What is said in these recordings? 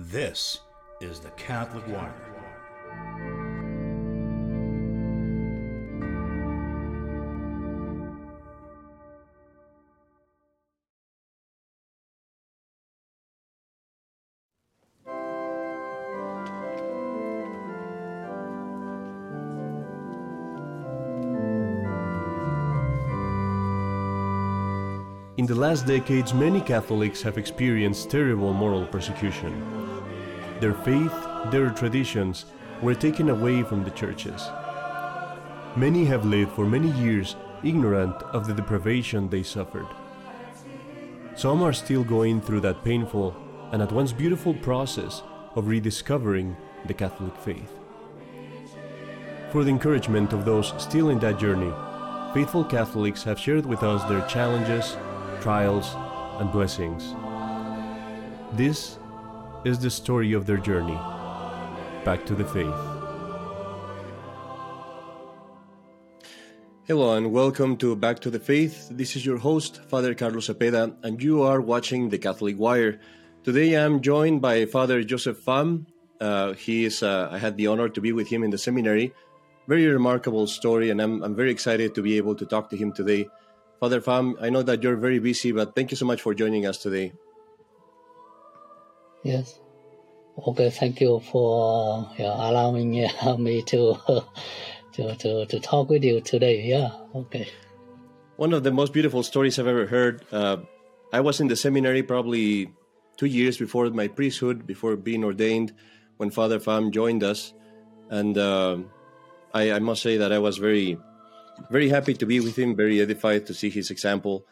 This is the Catholic Wire. In the last decades, many Catholics have experienced terrible moral persecution. Their faith, their traditions were taken away from the churches. Many have lived for many years ignorant of the deprivation they suffered. Some are still going through that painful and at once beautiful process of rediscovering the Catholic faith. For the encouragement of those still in that journey, faithful Catholics have shared with us their challenges, trials, and blessings. This is the story of their journey back to the faith. Hello and welcome to Back to the Faith. This is your host, Father Carlos Cepeda, and you are watching the Catholic Wire. Today I'm joined by Father Joseph Pham. Uh, he is, uh, I had the honor to be with him in the seminary. Very remarkable story, and I'm, I'm very excited to be able to talk to him today. Father Pham, I know that you're very busy, but thank you so much for joining us today. Yes. Okay, thank you for yeah, allowing uh, me to, to to to talk with you today. Yeah. Okay. One of the most beautiful stories I've ever heard. Uh, I was in the seminary probably two years before my priesthood, before being ordained, when Father Pham joined us, and uh, I, I must say that I was very, very happy to be with him, very edified to see his example.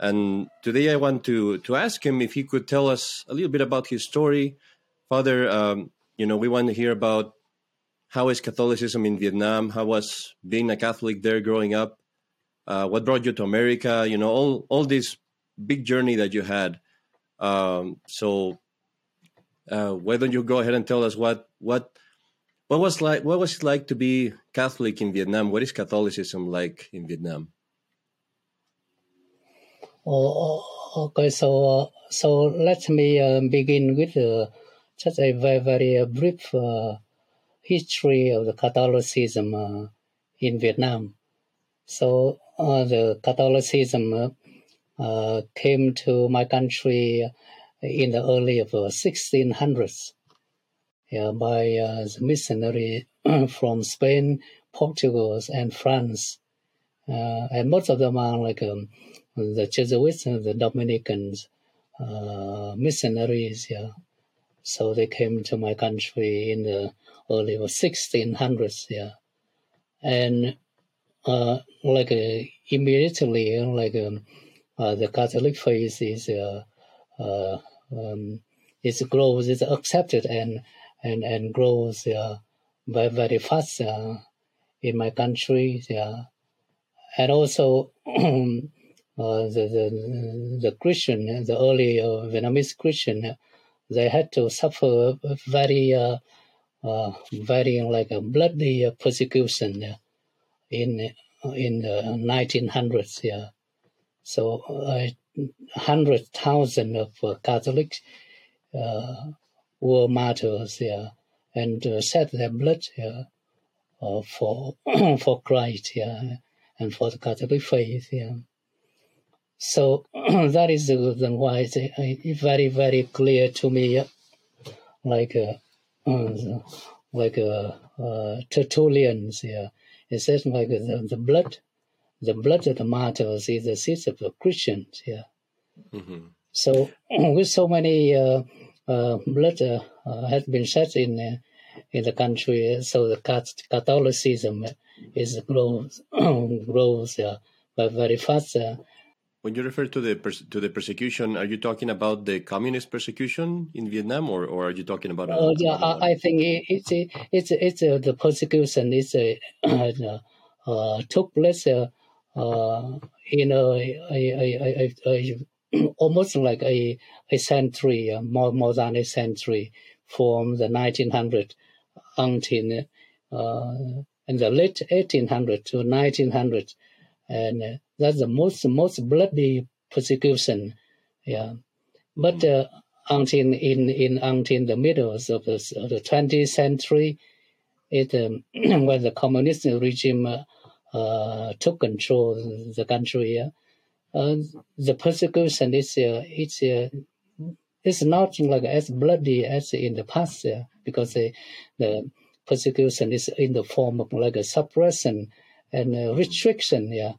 And today I want to to ask him if he could tell us a little bit about his story. Father, um, you know, we want to hear about how is Catholicism in Vietnam, how was being a Catholic there growing up, uh, what brought you to America, you know, all all this big journey that you had. Um, so, uh, why don't you go ahead and tell us what what what was like what was it like to be Catholic in Vietnam? What is Catholicism like in Vietnam? Oh, okay. So uh, so let me uh, begin with uh, just a very very uh, brief uh, history of the Catholicism uh, in Vietnam. So the Catholicism came to my country in the early of uh, 1600s yeah, by uh, the missionary from Spain, Portugal, and France. Uh, and most of them are like um, the Jesuits and the Dominicans uh, missionaries. Yeah, so they came to my country in the early 1600s. Yeah, and uh, like uh, immediately, like um, uh, the Catholic faith is uh, uh, um, its growth is accepted and and and grows very very fast in my country. And also uh, the, the the Christian, the early uh, Vietnamese Christian, they had to suffer very uh, very like a bloody persecution in in the 1900s. Yeah, so uh, hundred thousand of uh, Catholics uh, were martyrs. Yeah, and uh, shed their blood. Yeah, uh, for for Christ. Yeah, and for the Catholic faith. Yeah. So that is the reason why it's, uh, it's very very clear to me. Like uh, like uh, uh, Tertullian's. Yeah, it says like the, the blood, the blood of the martyrs is the seed of the Christians. Yeah. hmm So with so many blood uh, uh, has been shed in uh, in the country, so the Catholicism is grows grows uh, very fast. Uh, When you refer to the to the persecution, are you talking about the communist persecution in Vietnam, or, or are you talking about? Oh yeah. I, I think it, it's a, it's it's a, the persecution is a, uh, uh, took place uh, uh, in a, a, a, a, a, a almost like a a century, uh, more more than a century, from the 1900 until uh, in the late 1800 to 1900, and uh, that's the most most bloody persecution. Yeah, but uh, until in in until the middle of the, of the 20th century, it um, when the communist regime uh, uh, took control of the country, the persecution is uh, it's uh, it's not like as bloody as in the past because the persecution is in the form of like a suppression and restriction. Yeah,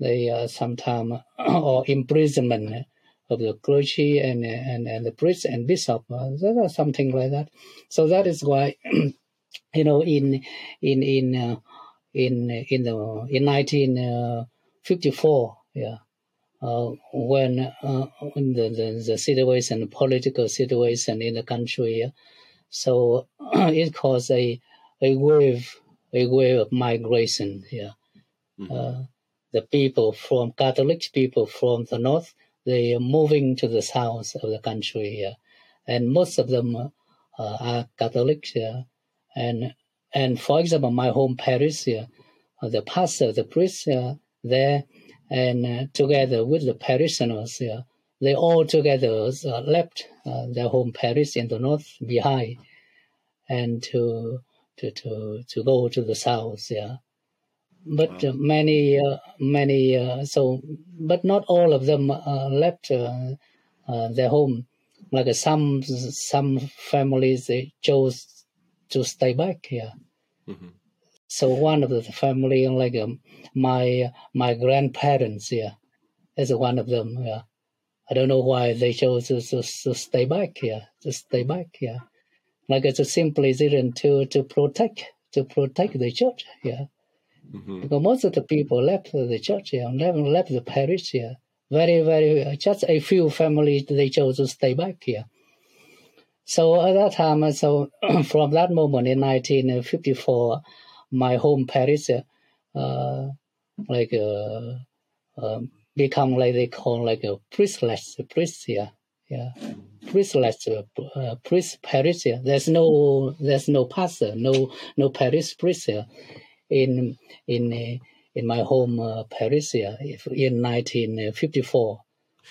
they uh, sometimes or imprisonment of the clergy and and and the priests and bishop, uh, something like that. So that is why, you know, in in in uh, in in the in 1954, yeah, uh, when uh, the, the the situation, the political situation in the country, so it caused a a wave a wave of migration. Yeah, mm-hmm. uh, the people from Catholic people from the north they are moving to the south of the country here, and most of them uh, are Catholics here. And and for example, my home parish here, the pastor, the priest here, there, and uh, together with the parishioners here, they all together uh, left uh, their home parish in the north behind, and to to to to go to the south. Yeah, but wow. uh, many uh, many uh, so but not all of them uh, left uh, uh, their home like some some families they chose to stay back here mm-hmm. So one of the family like um, my my grandparents yeah is one of them yeah i don't know why they chose to, to, to stay back here to stay back here like it's a simply reason to to protect to protect the church yeah Mm-hmm. Because most of the people left the church here, never left the parish here. Very, very, just a few families, they chose to stay back here. So at that time, so from that moment in 1954, my home parish, uh, like, uh, uh, become like they call like a priestless priest here. Yeah, priestless uh, priest parish here. There's no, there's no pastor, no, no parish priest here in in in my home uh, Paris in 1954.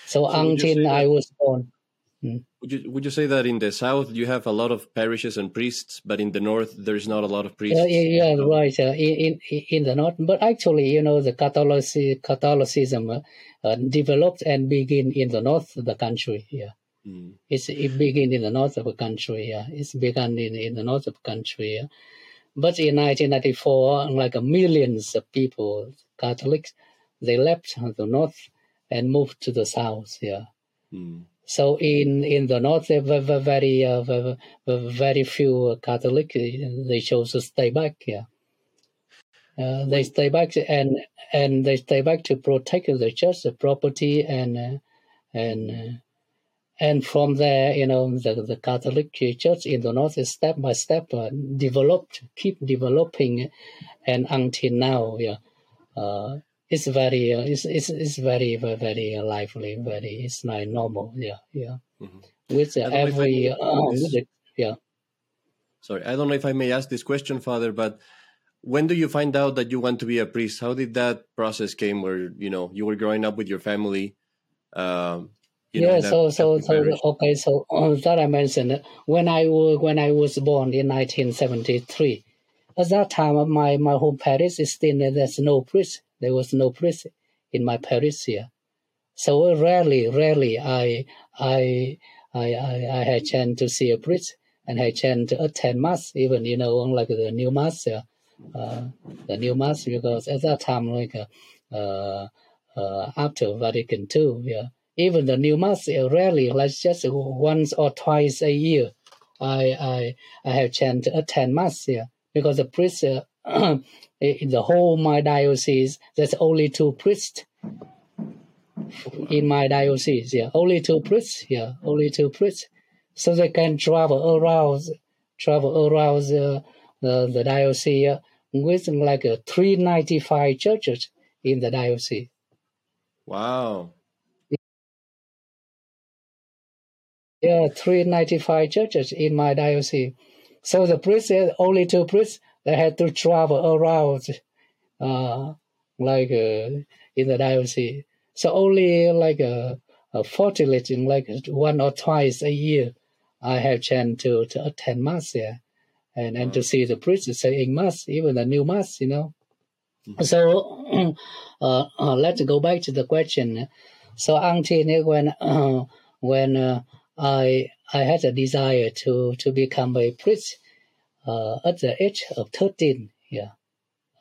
So, so until I was born. Hmm. Would you would you say that in the south you have a lot of parishes and priests, but in the north there is not a lot of priests? Uh, yeah, right. Uh, in, in in the north, but actually, you know, the Catholic, Catholicism uh, uh, developed and began in the north of the country. Yeah, mm. it's it began in the north of the country. Yeah, it's begun in in the north of the country. Yeah? But in 1994, like millions of people, Catholics, they left the north and moved to the south. Yeah. Mm. So in in the north, there were very uh, very, few Catholic. They chose to stay back. Yeah. Uh, they stay back and and they stay back to protect the church, the property, and uh, and uh, and from there, you know, the, the Catholic Church in the North is step by step uh, developed, keep developing, and until now, yeah, uh, it's very, uh, it's, it's, it's very, very, very lively, very, it's like normal, yeah, yeah. Mm-hmm. With every, uh, with the, yeah. Sorry, I don't know if I may ask this question, Father, but when do you find out that you want to be a priest? How did that process came where, you know, you were growing up with your family? Um, you yeah, know, so so so okay, so uh, that I mentioned when I was when I was born in 1973. At that time, my my home parish is still there's no priest. There was no priest in my parish here, so rarely, rarely I I I I, I had chance to see a priest and had chance to attend mass, even you know like the new mass, uh, the new mass because at that time like uh, uh, after Vatican II, yeah even the new mass rarely, like just once or twice a year, I I I have chance to attend mass here because the priest uh, in the whole my diocese there's only two priests in my diocese. Yeah, only two priests. Yeah, only two priests, so they can travel around travel around the the, the diocese with like uh, 395 churches in the diocese. Wow. There are 395 churches in my diocese. So the priest priests, only two priests, they had to travel around, uh, like uh, in the diocese. So only like uh, uh, fortunately, like one or twice a year, I have chance to, to attend mass here, and and to see the priest saying mass, even the new mass, you know. So uh, uh, let's go back to the question. So until when uh, when uh, I I had a desire to to become a priest uh, at the age of thirteen, yeah,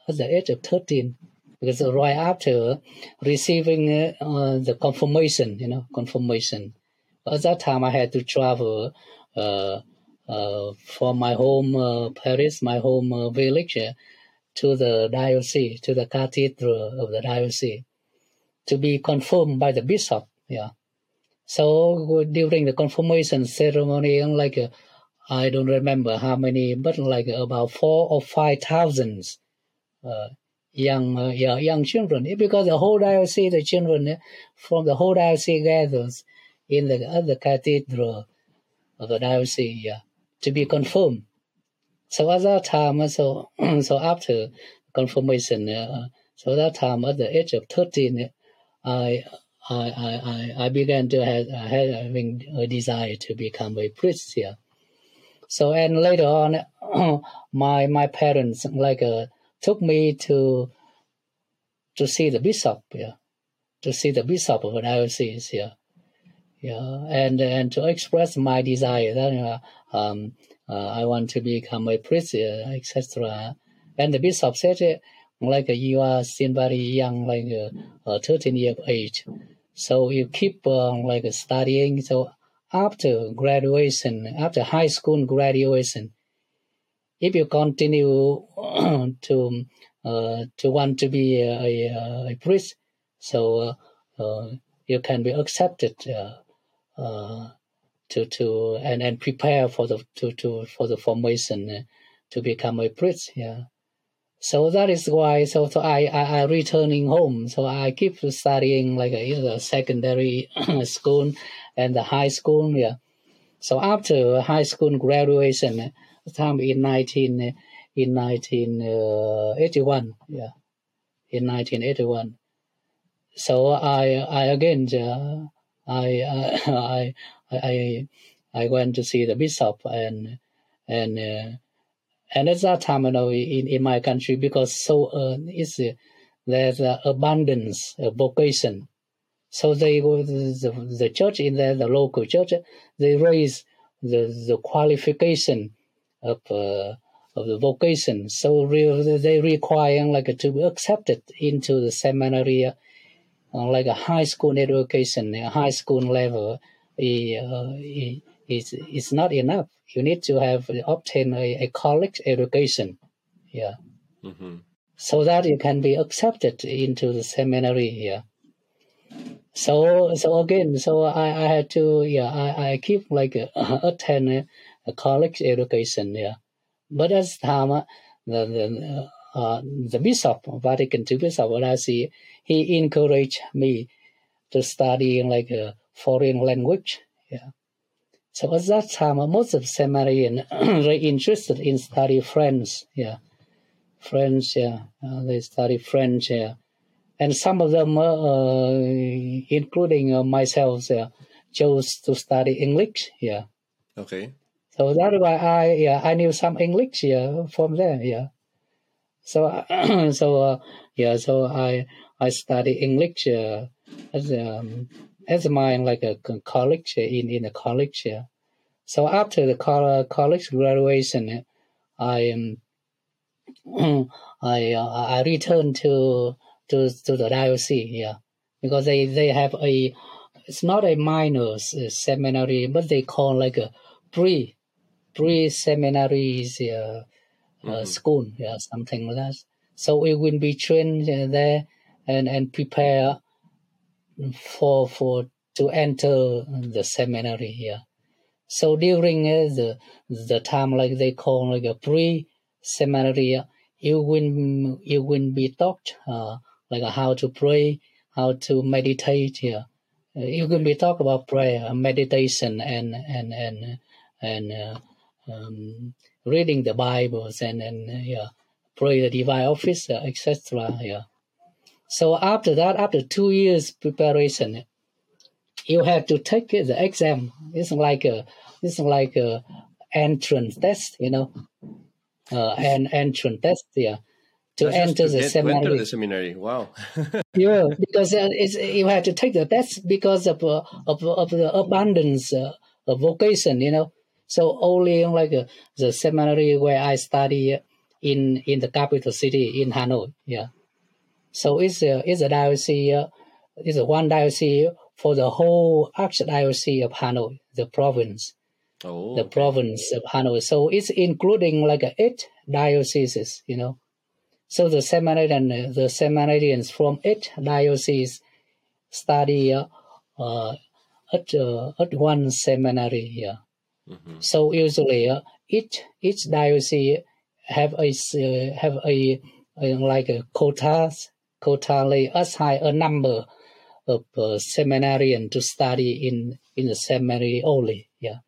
at the age of thirteen, because right after receiving uh, the confirmation, you know, confirmation. At that time, I had to travel uh, uh, from my home uh, Paris, my home uh, village, to the diocese, to the cathedral of the diocese, to be confirmed by the bishop. Yeah. So during the confirmation ceremony, like uh, I don't remember how many, but like about four or five thousands uh, young uh, young children. Because the whole diocese, the children from the whole diocese gathers in the other cathedral of the diocese yeah, to be confirmed. So at that time, so so after confirmation, uh, so that time at the age of thirteen, I I I I began to have having a desire to become a priest here. So and later on, my my parents like uh, took me to to see the bishop, yeah, to see the bishop of diocese, yeah, yeah, and and to express my desire that uh, um, uh, I want to become a priest, etc. And the bishop said, like you are still very young, like uh, 13 years of age, so you keep like studying. So after graduation, after high school graduation, if you continue to uh, to want to be a, a, a priest, so uh, uh, you can be accepted to to and, and prepare for the to, to for the formation to become a priest. Yeah. So that is why. So, so I, I I returning home. So I keep studying like a, you know, secondary school and the high school. Yeah. So after high school graduation, uh, time in nineteen uh, in nineteen eighty one. Yeah, in nineteen eighty one. So I I again uh, I, I I I went to see the bishop and and. Uh, and at that time, you know, in, in my country, because so uh, it's uh, there's uh, abundance of vocation, so they the, the church in there, the local church, they raise the the qualification of uh, of the vocation. So re- they require like to be accepted into the seminary, uh, like a high school education, a high school level. Uh, is is not enough. You need to have obtain a, a college education, yeah, mm-hmm. so that you can be accepted into the seminary here. So so again, so I, I had to yeah I, I keep like uh, attend a, a, college education yeah, but the time uh, the the uh, the bishop Vatican II bishop what I see he encouraged me to study like a foreign language yeah so at that time, most of seminarians very interested in study French. Yeah, French. Yeah, uh, they study French. Yeah, and some of them, uh, including uh, myself, yeah, chose to study English. Yeah. Okay. So that's why I yeah I knew some English yeah from there yeah. So so uh, yeah so I I study English uh, as um, as mine like a college in in a college. Yeah. So after the college graduation, I um, I uh, I returned to to to the diocese. Yeah, because they they have a it's not a minor seminary, but they call like a pre pre seminaries uh, mm-hmm. uh, school, yeah, something like that. So we will be trained there and and prepare for for to enter the seminary here. So during uh, the the time like they call like a pre seminary, you will you will be taught uh, like how to pray, how to meditate here. Uh, you can be talk about prayer, meditation, and and and and uh, um, reading the Bibles and and uh, yeah, pray the divine office, uh, etc. Yeah. So after that, after two years preparation, you have to take the exam. It's like a it's like a entrance test, you know, uh, an entrance test. Yeah, to That's enter the get- seminary. enter the seminary. Wow. Yeah, because uh, it's, you have to take the test because of uh, of, of the abundance uh, of vocation, you know. So only like uh, the seminary where I study in in the capital city in Hanoi. Yeah. So it's a it's a diocese. Uh, it's a one diocese for the whole archdiocese of Hanoi, the province oh. the province of Hanoi. So it's including like uh, eight dioceses, you know. So the seminarian, the seminarians from eight dioceses study uh, uh, at uh, at one seminary here. Mhm. So usually uh, each each diocese have a uh, have a, a like a quotas quota like assign a number of uh, seminarian to study in in the seminary only. Yeah.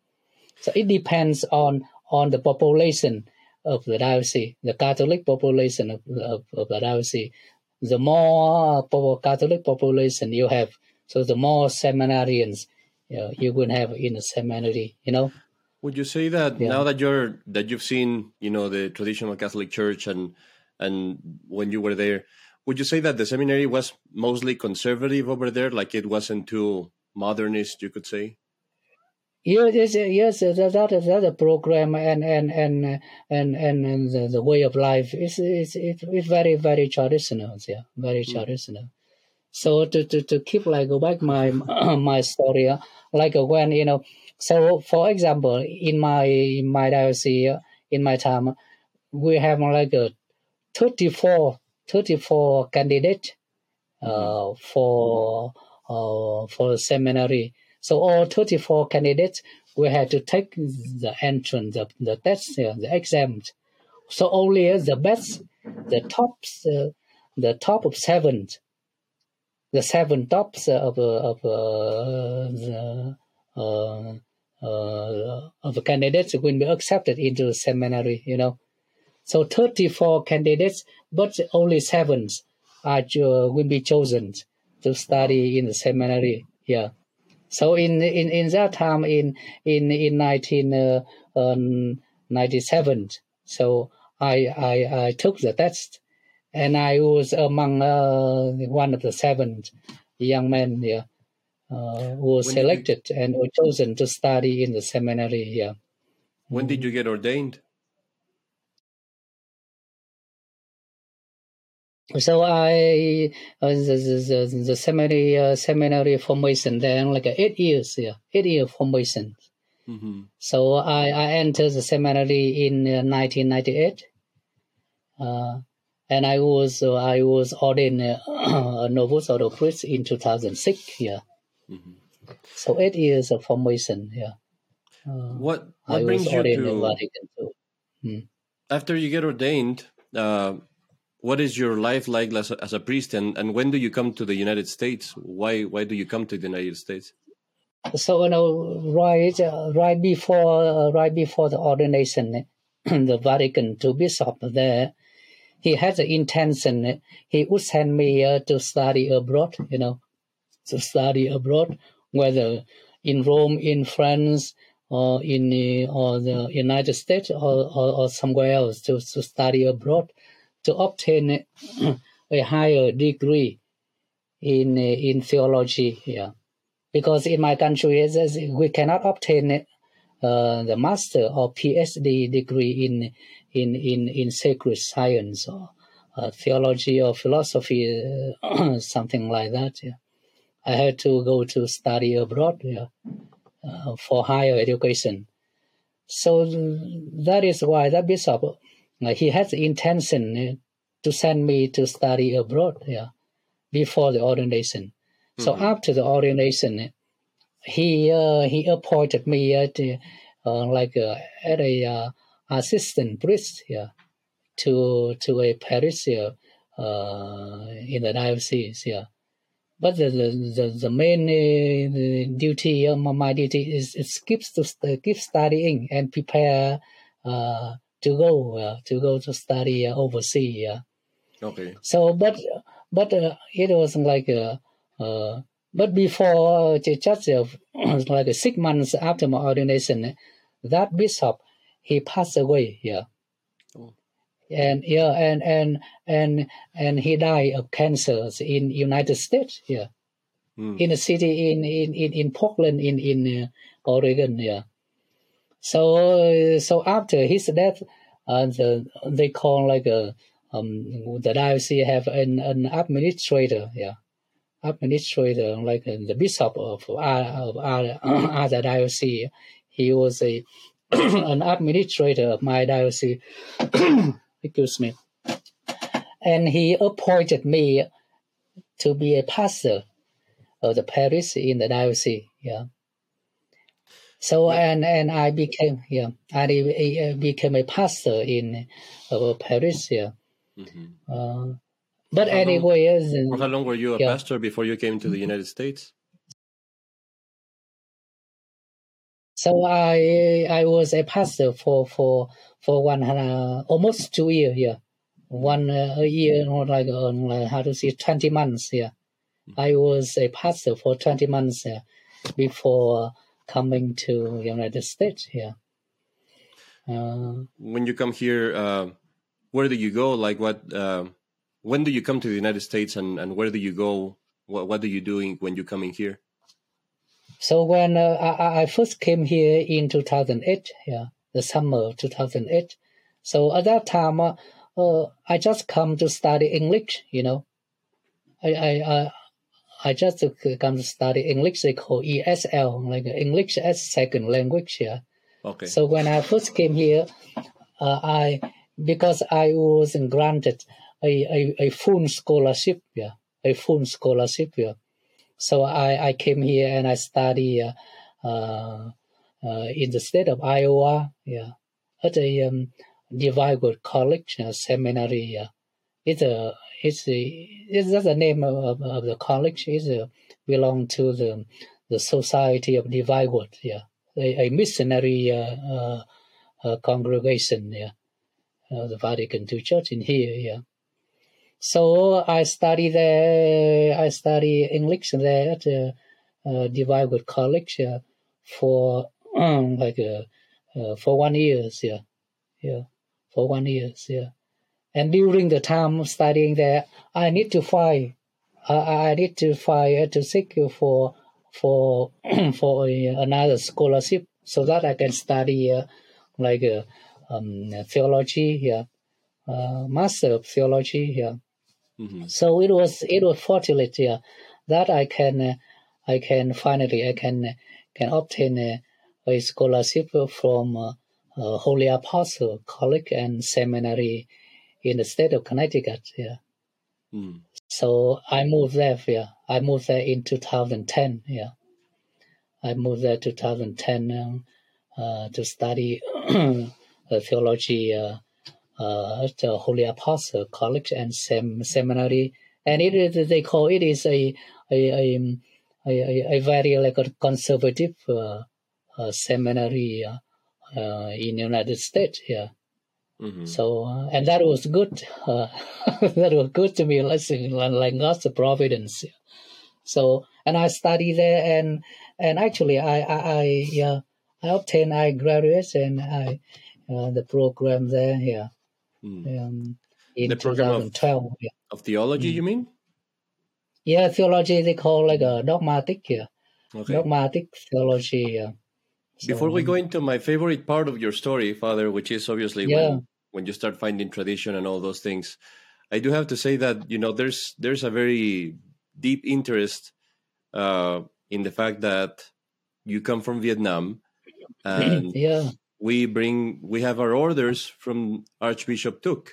So it depends on on the population of the diocese, the Catholic population of, of, of the diocese. The more Catholic population you have, so the more seminarians you, know, you will have in the seminary. You know. Would you say that Yeah. now that you're that you've seen, you know, the traditional Catholic Church and and when you were there, would you say that the seminary was mostly conservative over there, like it wasn't too modernist, you could say? Yes, yes. That that is that a program and and and and and, the, the way of life is is it's, it's very very traditional. Yeah, very traditional. So to, to, to keep like go back my my story, uh, like when you know, so for example, in my in my diocese, in my time, we have like a 34, 34 candidate uh, for uh, for seminary. So all 34 candidates we had to take the entrance, the, the test, uh, the exams. So only the best, the tops, uh, the top of seven, the seven tops of uh, of uh, the uh, uh, of candidates will be accepted into the seminary. You know, so 34 candidates, but only seven are will be chosen to study in the seminary. Yeah. So in in, in that time in in in nineteen uh, um, so I, I I took the test, and I was among uh, one of the seven young men yeah, uh, who was did you- selected and were chosen to study in the seminary. here. When did you get ordained? So I uh, the, the, the, seminary uh, seminary formation then like uh, eight years yeah eight year formation. hmm So I, I entered the seminary in uh, 1998, uh, and I was uh, I was ordained uh, a novus ordo priest in 2006. Yeah, hmm so eight years of formation. Yeah, uh, What I brings you to Vatican II. after you get ordained? Uh, what is your life like as a, as a priest, and, and when do you come to the United States? Why why do you come to the United States? So you know, right uh, right before uh, right before the ordination, the Vatican II bishop there, he had the intention he would send me uh, to study abroad. You know, to study abroad, whether in Rome, in France, or in the, or the United States, or, or, or somewhere else to, to study abroad, to obtain a higher degree in uh, in theology. Yeah, because in my country, we cannot obtain uh, the master or PhD degree in in in in sacred science or uh, theology or philosophy, uh, something like that. Yeah. I had to go to study abroad yeah, uh, for higher education. So that is why that bishop uh, he had the intention uh, to send me to study abroad. Yeah, before the ordination. So Mhm. after the ordination, he uh, he appointed me at uh, uh, like uh, at a uh, assistant priest. Yeah, to to a parish uh, uh, in the diocese. Yeah. But the the, the, main uh, the duty, uh, my duty is it keeps to keep studying and prepare uh, to go uh, to go to study uh, overseas. Yeah. Okay. So, but but uh, it was like uh, uh, but before just like six months after my ordination, that bishop he passed away. Yeah. Oh. And yeah, and and and and he died of cancer in United States. Yeah, Mm. in a city in in in, in Portland in in uh, Oregon. Yeah. So uh, so after his death, uh, the they call like a um the diocese have an an administrator. Yeah, administrator like uh, the bishop of our of other diocese. He was a an administrator of my diocese. Excuse me. And he appointed me to be a pastor of the parish in the diocese. Yeah. So and and I became yeah I be- became a pastor in our parish. Yeah. Mhm. Uh, but How long- anyway, For how long were you a Yeah. pastor before you came to the United States? So I I was a pastor for for for one uh, almost two years yeah, one uh, a year or like, uh, how to say twenty months yeah. I was a pastor for twenty months yeah, before coming to United States yeah. Uh, When you come here, uh, where do you go? Like what? Uh, when do you come to the United States, and, and where do you go? What What are you doing when you coming here? So when uh, I, I first came here in 2008, yeah, the summer of 2008. So at that time, uh, uh, I just come to study English, you know. I I I, just come to study English. They call ESL, like English as second language. Yeah. Okay. So when I first came here, uh, I because I was granted a, a, a full scholarship, yeah, a full scholarship, yeah. So I, I came here and I study uh, uh, in the state of Iowa, yeah, at a um, College uh, seminary. Yeah. It's a it's a, it's just the name of, of, of the college. It's a, belong to the the Society of Divine Word. Yeah, a, a missionary uh, uh, uh, congregation. Yeah, uh, the Vatican II Church in here. Yeah. So I study there. I study English there at uh, uh, Divine Word College uh, for um, like uh, uh, for one years. Yeah, yeah, for one years. Yeah, and during the time studying there, I need to find. I I need to find uh, to secure for for for a, another scholarship so that I can study uh, like uh, um, theology. Yeah, uh, master of theology. Yeah. hmm So it was it was fortunate yeah, that I can uh, I can finally I can can obtain a, a scholarship from uh, uh, Holy Apostle College and Seminary in the state of Connecticut. Yeah. Mm. So I moved there. Yeah, I moved there in 2010. Yeah, I moved there 2010 um, uh, to study uh, theology uh, uh, at the Holy Apostle College and Sem- Seminary, and it is they call it is a a a, a, a, a very like a conservative uh, uh, seminary uh, uh, in the United States. Yeah. Hmm So uh, and that was good. Uh, that was good to me. Listen, like God's providence. So and I studied there, and and actually I I, I yeah I obtained I graduated and I uh, the program there yeah Mm. um, in The program of- Yeah. Of theology, Mm. you mean? yeah, theology they call like a dogmatic. Yeah, Okay. dogmatic theology. Yeah. Before we go into my favorite part of your story, Father, which is obviously Yeah. when when you start finding tradition and all those things, I do have to say that you know there's there's a very deep interest uh, in the fact that you come from Vietnam, and yeah. we bring we have our orders from Archbishop Thuc,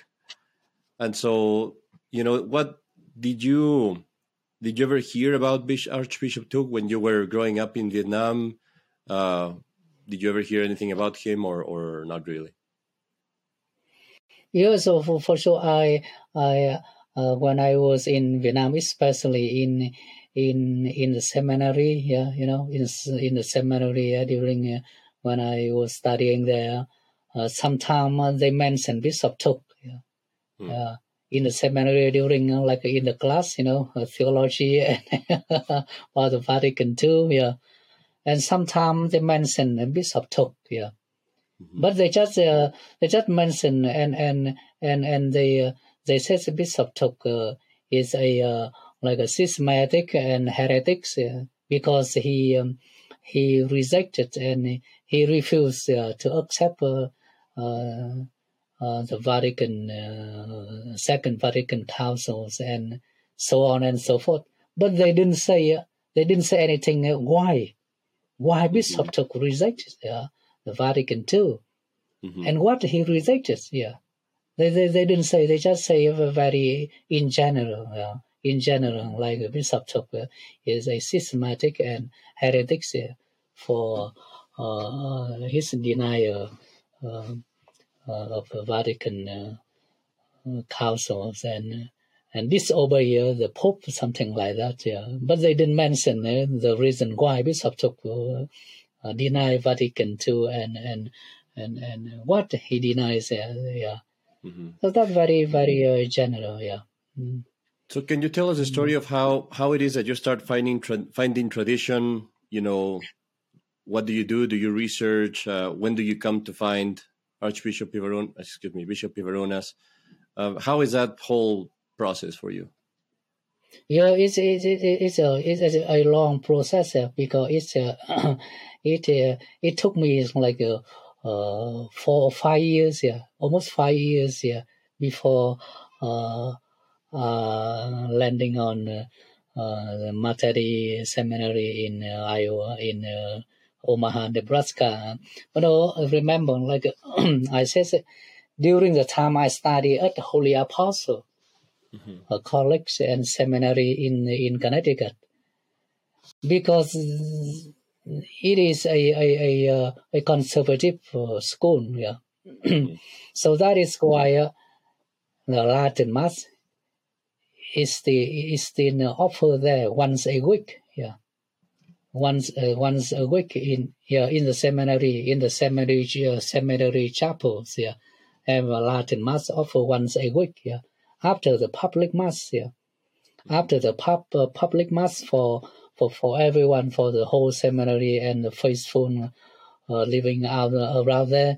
and so you know what did you did you ever hear about Bish- Archbishop Thuc when you were growing up in Vietnam? Uh, did you ever hear anything about him or or not really? Yeah, so for, for sure, I I uh, when I was in Vietnam, especially in in in the seminary, yeah, you know, in in the seminary uh, during uh, when I was studying there, uh, sometimes uh, they mentioned Bishop Thuc, yeah, Hmm. uh, in the seminary during uh, like in the class, you know, uh, theology and or the Vatican II, yeah. And sometimes they mention a Bishop Thuc, yeah. Mm-hmm. But they just uh, they just mention and and and and they uh, they say the Bishop Thuc uh, is a uh, like a systematic and heretics because he um, he rejected and he refused to accept uh, the Vatican, uh, Second Vatican Councils, and so on and so forth. But they didn't say uh, they didn't say anything. why? Why mm-hmm. Bishop Thuc rejected the Vatican II, mm-hmm. and what he rejected? Yeah, they, they they didn't say. They just say very in general. Uh, in general, like Bishop uh, is a systematic and heretic for uh, his denial um, uh, of the Vatican uh, councils and and this over here, the Pope, something like that. Yeah, but they didn't mention uh, the reason why Bishop Thuc uh, deny Vatican II and and and and what he denies. Uh, yeah, mm-hmm. so that's very very uh, general. Yeah. Mm. So can you tell us the story of how how it is that you start finding tra- finding tradition? You know, what do you do? Do you research? Uh, when do you come to find Archbishop Pivaron, excuse me, Bishop Pivarunas. Uh, how is that whole process for you? Yeah, it's it's it's a it's a long process uh, because it's uh, it uh, it took me like uh, uh, four or five years yeah almost five years yeah before uh, uh, landing on uh, the Mater Dei Seminary in uh, Iowa in uh, Omaha, Nebraska. But I remember, like I said, during the time I studied at the Holy Apostle mm-hmm. a college and seminary in in Connecticut, because it is a a a, a conservative uh, school, yeah. Mm-hmm. so that is why uh, the Latin Mass is still is still offered there once a week, yeah once uh, once a week in yeah in the seminary in the seminary uh, seminary chapels yeah have a Latin mass offer once a week yeah after the public mass yeah after the pub, uh, public mass for for for everyone for the whole seminary and the faithful uh, living out uh, around there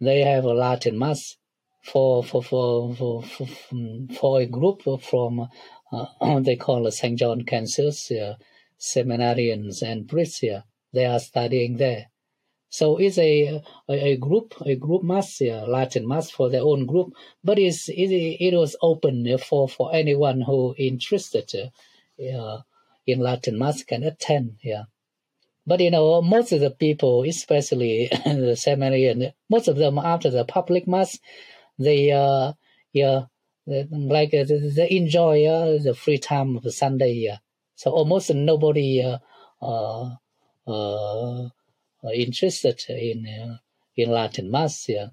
they have a Latin mass for for for for for, for a group from uh, they call St John yeah seminarians and priests here. They are studying there. So it's a, a, a group, a group mass, yeah, Latin mass for their own group, but it's, it, it was open for, for anyone who interested uh, in Latin mass can attend, yeah. But you know, most of the people, especially the seminarian, most of them after the public mass, they, uh, yeah, like uh, they enjoy uh, the free time of Sunday, yeah. So almost nobody uh, uh, uh, interested in in Latin mass. Yeah.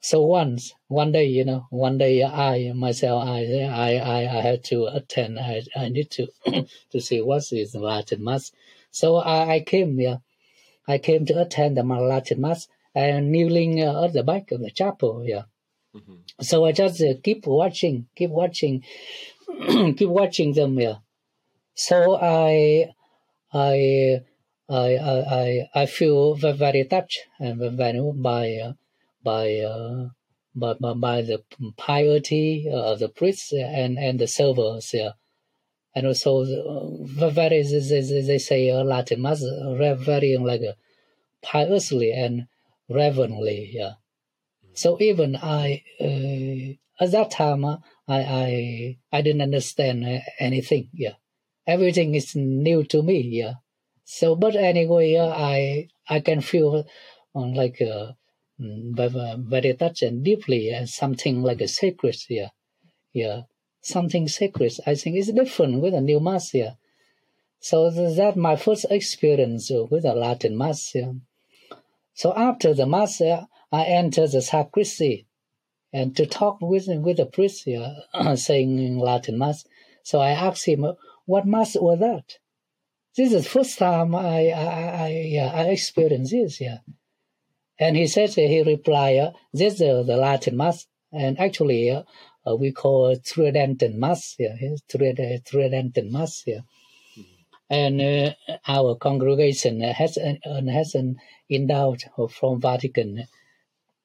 So once, one day, you know, one day I myself, I, I, I, I had to attend. I, I need to to see what is Latin mass. So I, I came, yeah, I came to attend the Latin mass and kneeling uh, at the back of the chapel, yeah. Mm-hmm. So I just uh, keep watching, keep watching, keep watching them, yeah. So I, I, I, I, I feel very touched and very by, uh, by, uh, by, by, by the piety of the priests and, and the servers. Yeah. And also, uh, very, they, they say uh, Latin mass, very like uh, piously and reverently. Yeah. So even I, uh, at that time, I, I, I didn't understand anything. Yeah everything is new to me. Yeah. So, but anyway, uh, I I can feel uh, like uh, very, very touched and deeply, and something like a sacred. Yeah, yeah, something sacred. I think is different with a new mass. Yeah. So that my first experience with a Latin mass. Yeah. So after the mass, yeah, I enter the sacristy and to talk with with the priest, yeah, saying Latin mass. So I asked him what mass was that? This is the first time I I I, I experienced this. Yeah, and he said he replied, uh, "This is the Latin mass." And actually, uh, uh, we call Tridental Mass, yeah, Tridental Mass, yeah. And uh, our congregation has an, has an endowed from Vatican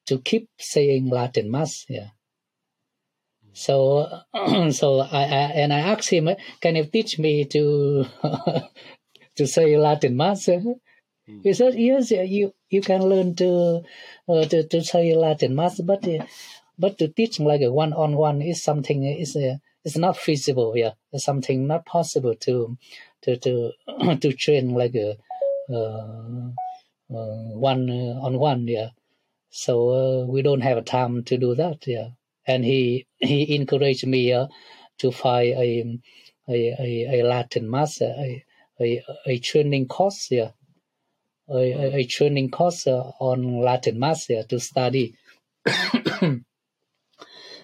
to keep saying Latin Mass, yeah. So, so I, I, and I asked him, "Can you teach me to to say Latin Mass?" Mm. He said, "Yes, you you can learn to uh, to to say Latin Mass, but uh, but to teach like a one on one is something is uh, is not feasible. Yeah, it's something not possible to to to to train like a uh, uh, one on one. Yeah, so we don't have time to do that. Yeah." and he he encouraged me uh, to find a, a, a, a Latin master, a, a, a training course, yeah, a, a training course uh, on Latin master to study.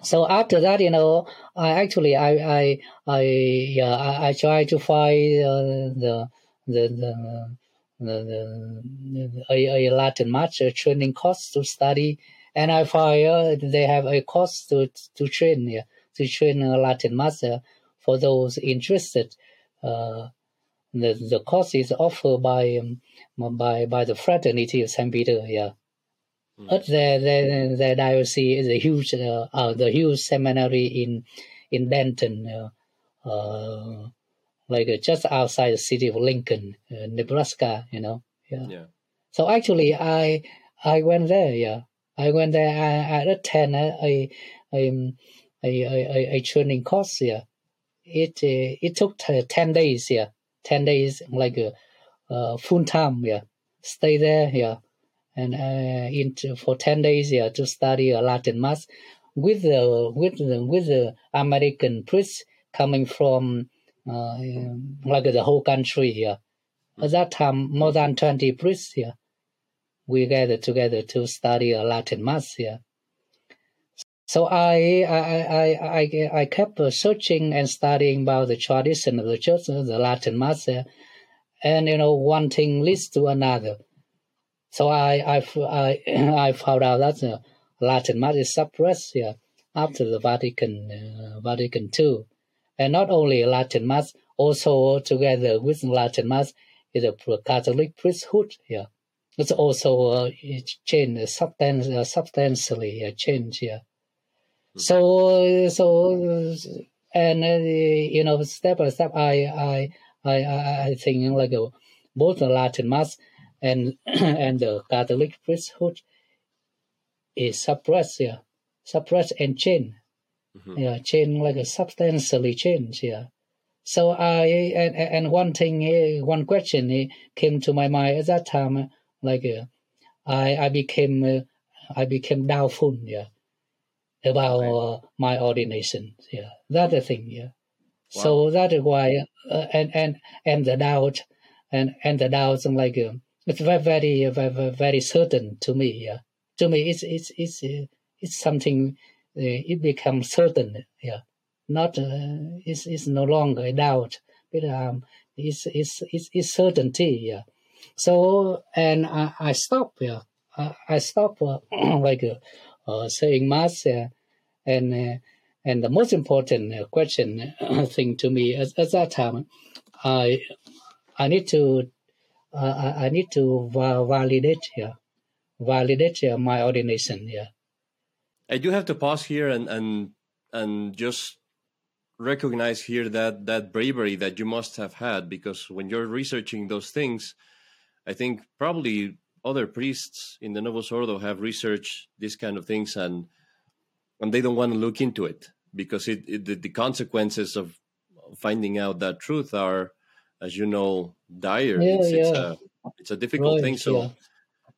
so after that, you know, I actually I I I I, I try to find uh, the the the. The, the, a, a Latin master training course to study and I find they have a course to to train yeah, to train a Latin master for those interested. Uh, the, the course is offered by um, by by the fraternity of Saint Peter. Yeah, mm. at their their their diocese is a huge uh, uh, the huge seminary in in Denton, uh, uh, like uh, just outside the city of Lincoln, uh, Nebraska. You know. Yeah. yeah. So actually, I I went there. Yeah, I went there. I, I attend a a, a um, a, a training course. Yeah, it uh, it took ten days. Yeah 10 days, like a, uh, full time, yeah, stay there, yeah, and uh, into, for 10 days, yeah, to study a Latin Mass with the, with the, with the American priests coming from uh, um, like the whole country here. Yeah. At that time, more than 20 priests here. Yeah. We gathered together to study a Latin Mass here. Yeah. So I, I, I, I, I kept searching and studying about the tradition of the church, the Latin Mass, and you know, one thing leads to another. So I, I, I, I found out that the Latin Mass is suppressed here after the Vatican, uh, Vatican II, and not only Latin Mass, also together with Latin Mass is a Catholic priesthood here it's also uh, change substance, uh, substantially uh, change here. So so and uh, you know step by step I I I I think like uh, both the Latin mass and and the Catholic priesthood is suppressed yeah suppressed and change mm-hmm. yeah change like a substantially change yeah. So I and and one thing one question came to my mind at that time like uh, I I became uh, I became doubtful yeah about uh, my ordination yeah. That's the thing yeah. Wow. so that is why uh, and and and the doubt and and the doubts like uh, it's very very very very certain to me yeah. To me it's it's it's uh, it's something it becomes certain yeah. Not it's it's no longer a doubt but um it's it's it's, it's certainty yeah. So and I, I stop yeah. I, I stop uh, like uh, uh, saying mass uh, and uh, and the most important uh, question thing to me at, at, that time, I I need to I need to validate yeah, validate my ordination yeah. I do have to pause here and and and just recognize here that that bravery that you must have had because when you're researching those things I think probably other priests in the Novus Ordo have researched these kind of things and and they don't want to look into it because it, it the, the, consequences of finding out that truth are, as you know, dire. Yeah, it's, yeah. it's a it's a difficult right, thing. So yeah.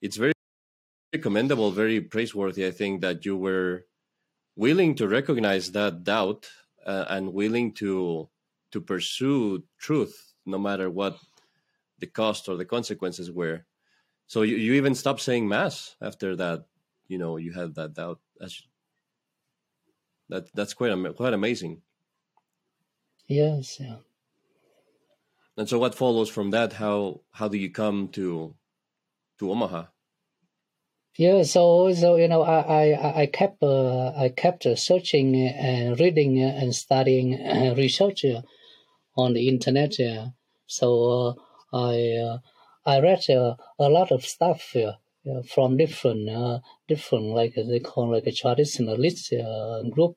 it's very commendable, very praiseworthy. I think that you were willing to recognize that doubt uh, and willing to to pursue truth no matter what the cost or the consequences were. So you, you even stopped saying mass after that. You know, you had that doubt. That's that that's quite quite amazing. Yes. Yeah. And so, what follows from that? How how do you come to to Omaha? Yeah, so so you know, I I, I kept uh, I kept searching and reading and studying and research on the internet. So uh, I uh, I read uh, a lot of stuff from different different like they call like a traditionalist group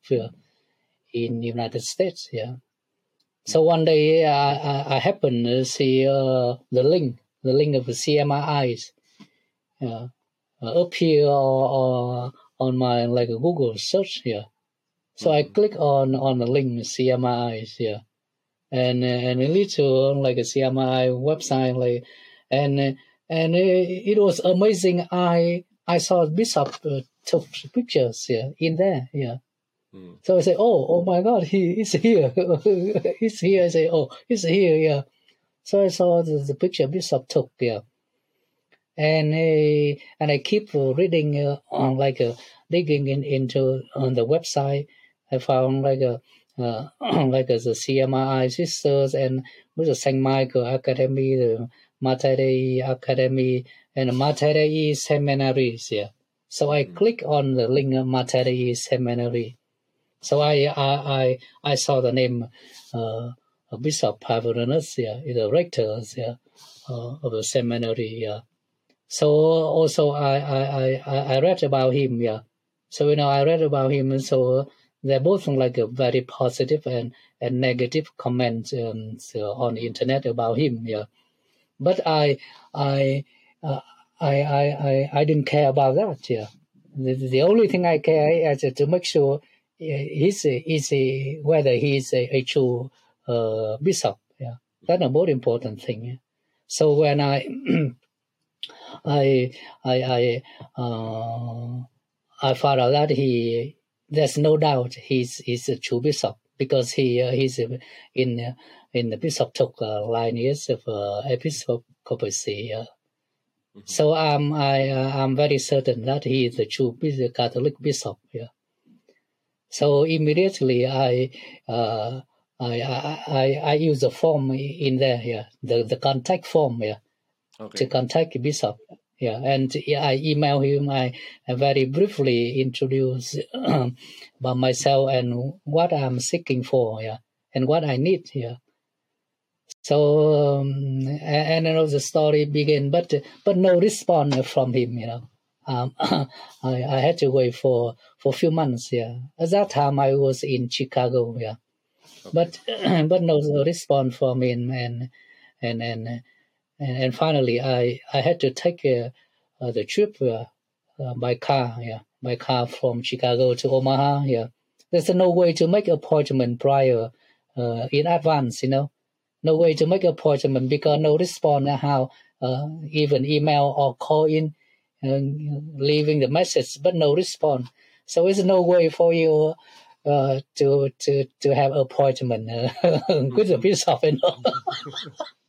in United States. Yeah. So one day I, I, I happened to see uh, the link, the link of the CMRIs uh, up here or, or, on my like Google search here. So I mm-hmm. click on on the link CMRIs here, and and it leads to like a CMI website like, and and it, it was amazing. I I saw Bishop uh, Thuc pictures here in there yeah Mm. So I say, oh, oh my God, he is here. he's here. I say, oh, he's here. Yeah. So I saw the, the picture Bishop Thuc. Yeah. And uh, and I keep reading uh, on like uh, digging in, into on the website. I found like a uh, like the CMRI sisters and with the Saint Michael Academy, the Mater Academy, and Mater Dei seminaries. Yeah. So I mm. click on the link Mater Dei seminary so I I I, I saw the name uh, Bishop Pivarunas, yeah, the rector yeah, uh, of the seminary. Yeah. So also I, I, I, I read about him. Yeah. So you know I read about him. And so they're both like a very positive and, and negative comments um, so on the internet about him. Yeah. But I I uh, I, I I I didn't care about that. Yeah. The, the only thing I care is to make sure he's he's whether he's a, a true uh, bishop. Yeah, that's the most important thing. Yeah? So when I I I I uh, I found out that he there's no doubt he's he's a true bishop because he uh, he's in uh, in the bishop Thuc uh, lineage of uh, episcopacy. Uh, mm-hmm. So um, I uh, I'm very certain that he is a true Catholic bishop. Yeah. So immediately I, uh, I, I, I, use the form in there, yeah, the, the contact form, yeah, okay. to contact Bishop. Yeah, and I email him. I, I very briefly introduce about myself and what I'm seeking for, yeah, and what I need, yeah. So um, and, and you know the story began, but but no response from him, you know um, I, I had to wait for, for a few months. Yeah, at that time I was in Chicago. Yeah, okay. but but no response from him, and and and and, and finally I I had to take uh, uh, the trip uh, uh by car. Yeah, by car from Chicago to Omaha. Yeah, there's no way to make appointment prior uh, in advance. You know, no way to make appointment because no response how uh, even email or call in leaving the message, but no response. So there's no way for you uh, to to to have appointment uh, with the you know.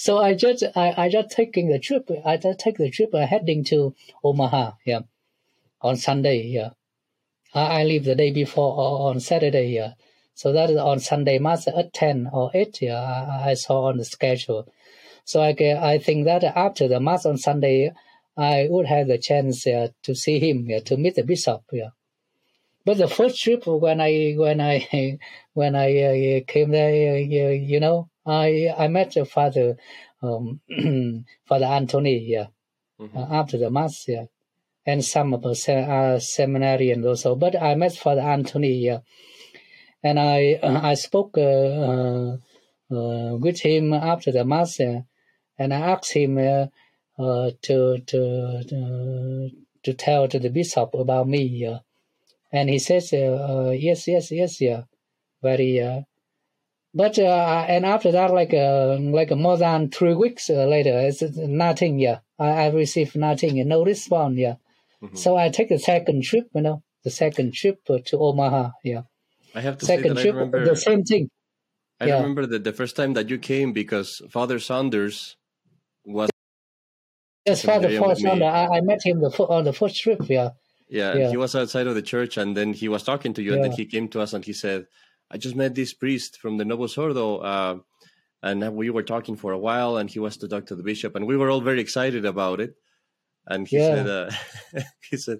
so I just I, I just taking the trip. I just take the trip uh, heading to Omaha. Yeah, on Sunday. Yeah, I, I leave the day before or on Saturday. Yeah. So that is on Sunday, March at 10 or 8, yeah, I, I saw on the schedule. So I, I think that after the Mass on Sunday, I would have the chance uh, to see him, uh, to meet the bishop. Yeah. But the first trip when I when I when I uh, came there, you know, I I met the father, um, Father Anthony. Yeah. Mm-hmm. after the mass. Yeah. And some of the uh, seminarians also, but I met Father Anthony. Yeah. And I I spoke uh, uh, with him after the mass, and I asked him uh, to to to to tell to the bishop about me. Uh, and he says, uh, yes, yes, yes, yeah, very. But uh, and after that, like uh, like more than three weeks uh, later, it's nothing. Yeah, I, I received nothing, no response. Yeah. Mm-hmm. So I take the second trip, you know, the second trip to Omaha. Yeah. I have to second say trip, I remember the same thing. I yeah. remember that the first time that you came because Father Saunders was Yes, Father Saunders. I, I met him the, on the first trip. Yeah. yeah. yeah. he was outside of the church, and then he was talking to you, and then he came to us and he said, "I just met this priest from the Novus Ordo, uh, and we were talking for a while, and he was to talk to the bishop, and we were all very excited about it." and he Yeah. said uh, he said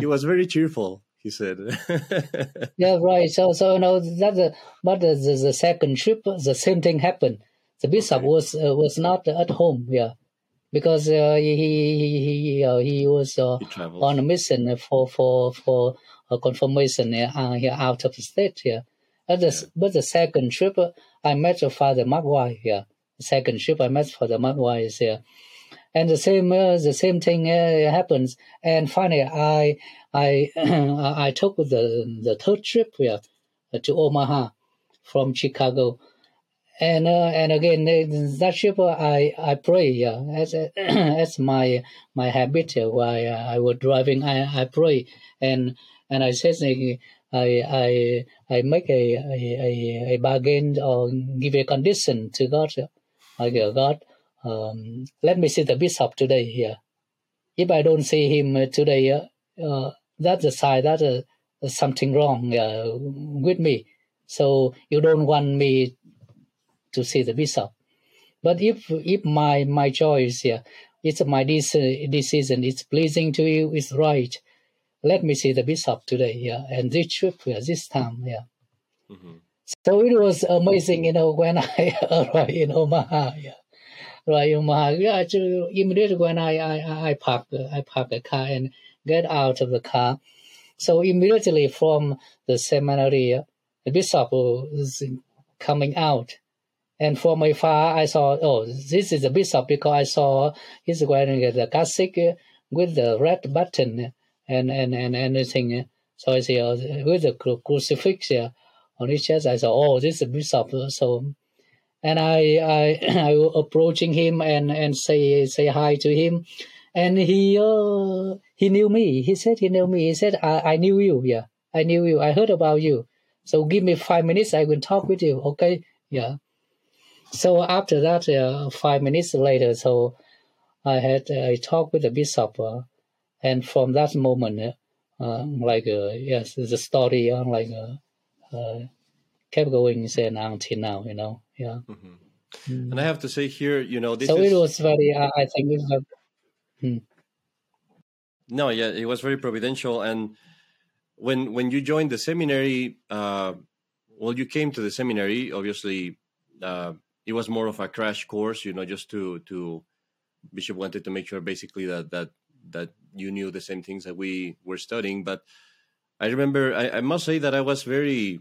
he was very cheerful. He said, Yeah, right. So, so you know that, the, but the, the the second trip, the same thing happened. The bishop Okay. was uh, was not at home. Yeah, because uh, he he he, uh, he was uh, he on a mission for for for a confirmation uh, here out of the state. Yeah, at the, Yeah. but the second trip, I met Father Magwai. here. the second trip I met Father Magwai is here, and the same uh, the same thing uh, happens. And finally, I I I took the the third trip yeah, to Omaha from Chicago. And uh, and again that trip I I pray yeah as as my my habit uh, while I was driving I, I pray and and I said I I I make a a, a, bargain or give a condition to God like uh, God um, let me see the bishop today here if I don't see him today uh, uh, that's a sign that uh, something wrong uh, with me so you don't want me to see the bishop. But if if my my choice yeah, it's my dec- decision, it's pleasing to you, it's right. Let me see the bishop today, yeah, and this trip, yeah, this time, yeah. Mhm. So it was amazing, you know, when I arrived in Omaha, yeah. Right Omaha, yeah, to- immediately when I I I park the I park the car and get out of the car, so immediately from the seminary, the bishop was coming out. And from afar, I saw, oh, this is the bishop because I saw he's wearing the cassock with the red button and and and anything. So I see uh, with the cru- crucifix uh, on his chest. I saw, oh, this is bishop. So, and I I I was approaching him and and say say hi to him, and he uh, he knew me. He said he knew me. He said I I knew you. Yeah, I knew you. I heard about you. So give me five minutes. I will talk with you. Okay. Yeah. So after that, uh, five minutes later, so I had a talk with the bishop, uh, and from that moment, uh, uh, like uh, yes, the story uh, like uh, uh, kept going and until now, you know, yeah. Mhm. Mm. And I have to say here, you know, this so is it was very, uh, I think, it was, no, yeah, it was very providential. And when when you joined the seminary, uh, well, you came to the seminary. Obviously, uh, it was more of a crash course, you know, just to to Bishop wanted to make sure basically that that that you knew the same things that we were studying. But I remember, I, I must say that I was very,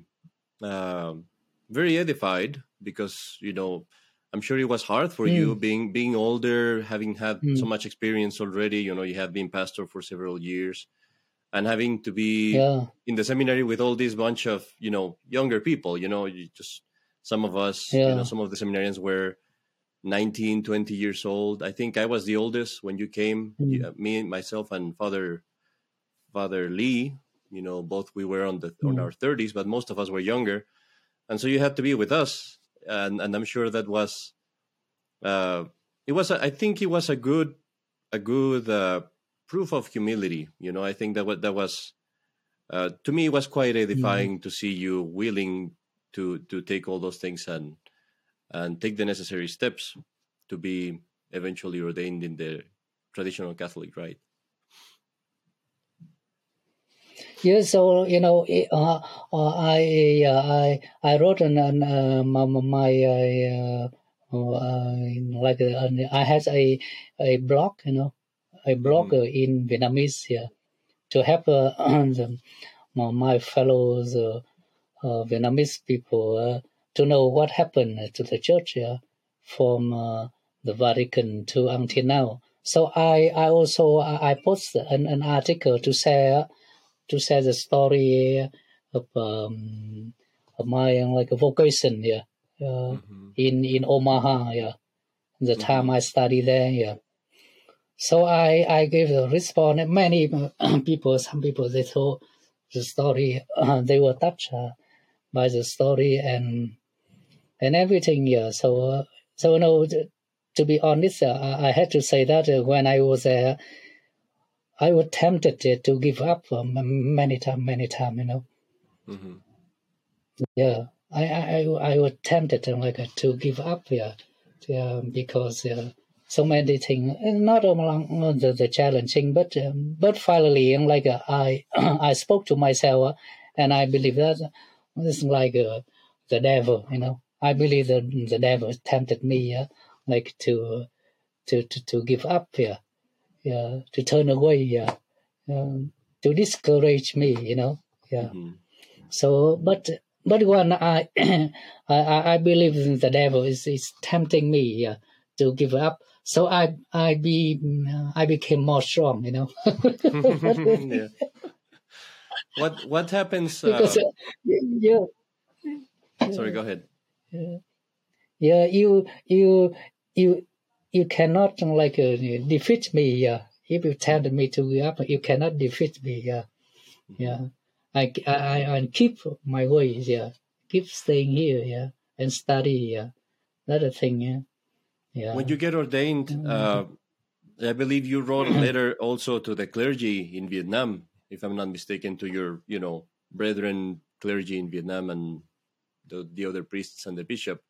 um very edified because you know I'm sure it was hard for you being being older, having had so Mm. much experience already. You know, you had been pastor for several years, and having to be yeah, in the seminary with all this bunch of you know younger people. You know, you just some of us, you know, some of the seminarians were 19, 20 years old. I think I was the oldest when you came. Mm. Yeah, me, myself, and Father Father Lee. You know, both we were on the on Mm. our thirties, but most of us were younger, and so you had to be with us. And and I'm sure that was, uh, it was. A, I think it was a good, a good uh, proof of humility. You know, I think that what that was. Uh, to me, it was quite edifying to see you willing to to take all those things and and take the necessary steps to be eventually ordained in the traditional Catholic rite. yeah. So you know, uh, uh, I uh, I I wrote an, an uh, my, my uh, uh, like uh, I had a a blog, you know, a blog uh, in Vietnamese here to help uh, the, my my fellows uh, uh, Vietnamese people uh, to know what happened to the church here from uh, the Vatican to until now. So I, I also I posted an, an article to share to share the story of um, of my uh, like vocation here uh, in in Omaha yeah the time I studied there yeah. So I I gave a response. Many people, some people they told the story. they were touched uh, by the story and and everything. Yeah. So uh, so know, to be honest, uh, I I had to say that uh, when I was there, I was tempted to give up um, many time, many time. You know. hmm Yeah. I I I was tempted uh, like uh, to give up. Yeah. Yeah. Because uh, so many things. Not among the, the challenging, but um, but finally, like uh, I I spoke to myself, uh, and I believe that this is like uh, the devil. You know, I believe that the devil tempted me, uh, like to to to to give up. Yeah, yeah, to turn away. Yeah, um, to discourage me. You know. Yeah. Mm-hmm. So, but but when I I I believe the devil is is tempting me. Yeah, to give up so I I be I became more strong, you know. yeah. What what happens? Uh, because uh, yeah, Sorry, go ahead. Yeah, yeah you you you you cannot like uh, defeat me. Yeah, if you tell me to give up, you cannot defeat me. Yeah, yeah. I I I keep my ways. Yeah, keep staying here. Yeah, and study. Yeah, that's the thing. Yeah. Yeah. When you get ordained, mm-hmm. uh, I believe you wrote a letter also to the clergy in Vietnam, if I'm not mistaken, to your, you know, brethren clergy in Vietnam and the, the other priests and the bishop.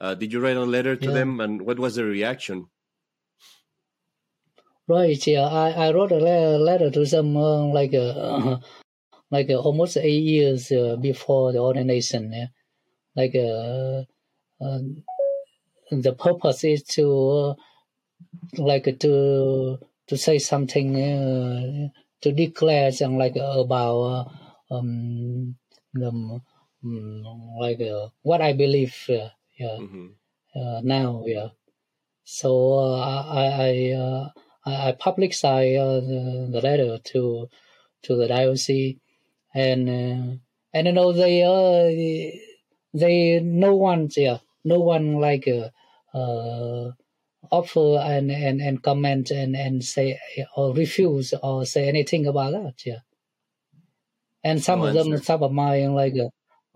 Uh, did you write a letter to yeah. them, and what was the reaction? Right. Yeah, I, I wrote a letter, letter to them uh, like uh, like uh, almost eight years uh, before the ordination. Yeah, like uh, uh the purpose is to uh, like to to say something uh, to declare something like about uh, um the um, like uh, what I believe uh, yeah mm-hmm. Uh, now yeah so uh, I I I, I published the, the letter to to the diocese and and you know they uh they no one yeah no one like uh, uh, offer and, and, and comment and, and say or refuse or say anything about that. Yeah. And some no of them, some of my like, uh,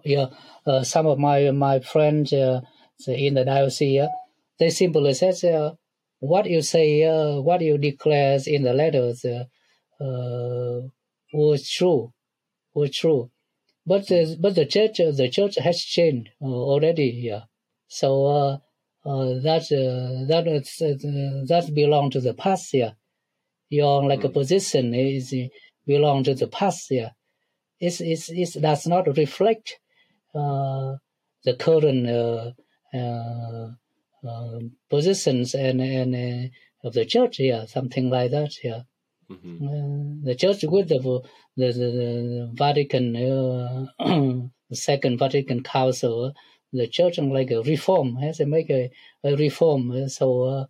yeah, uh, some of my my friends uh, in the diocese, uh, they simply said, uh, "What you say, uh, what you declare in the letters, uh, uh, was true, was true." But the but the church, the church has changed uh, already. Yeah, so uh, uh, that uh, that uh, that belong to the past yeah. Your like mm. position is belong to the past yeah. It's, it's, it does not reflect uh, the current uh, uh, uh, positions and and of the church yeah, something like that yeah. Mm-hmm. the church with the the, the, Vatican the Second Vatican Council the church like a reform has to make a, a reform. So uh,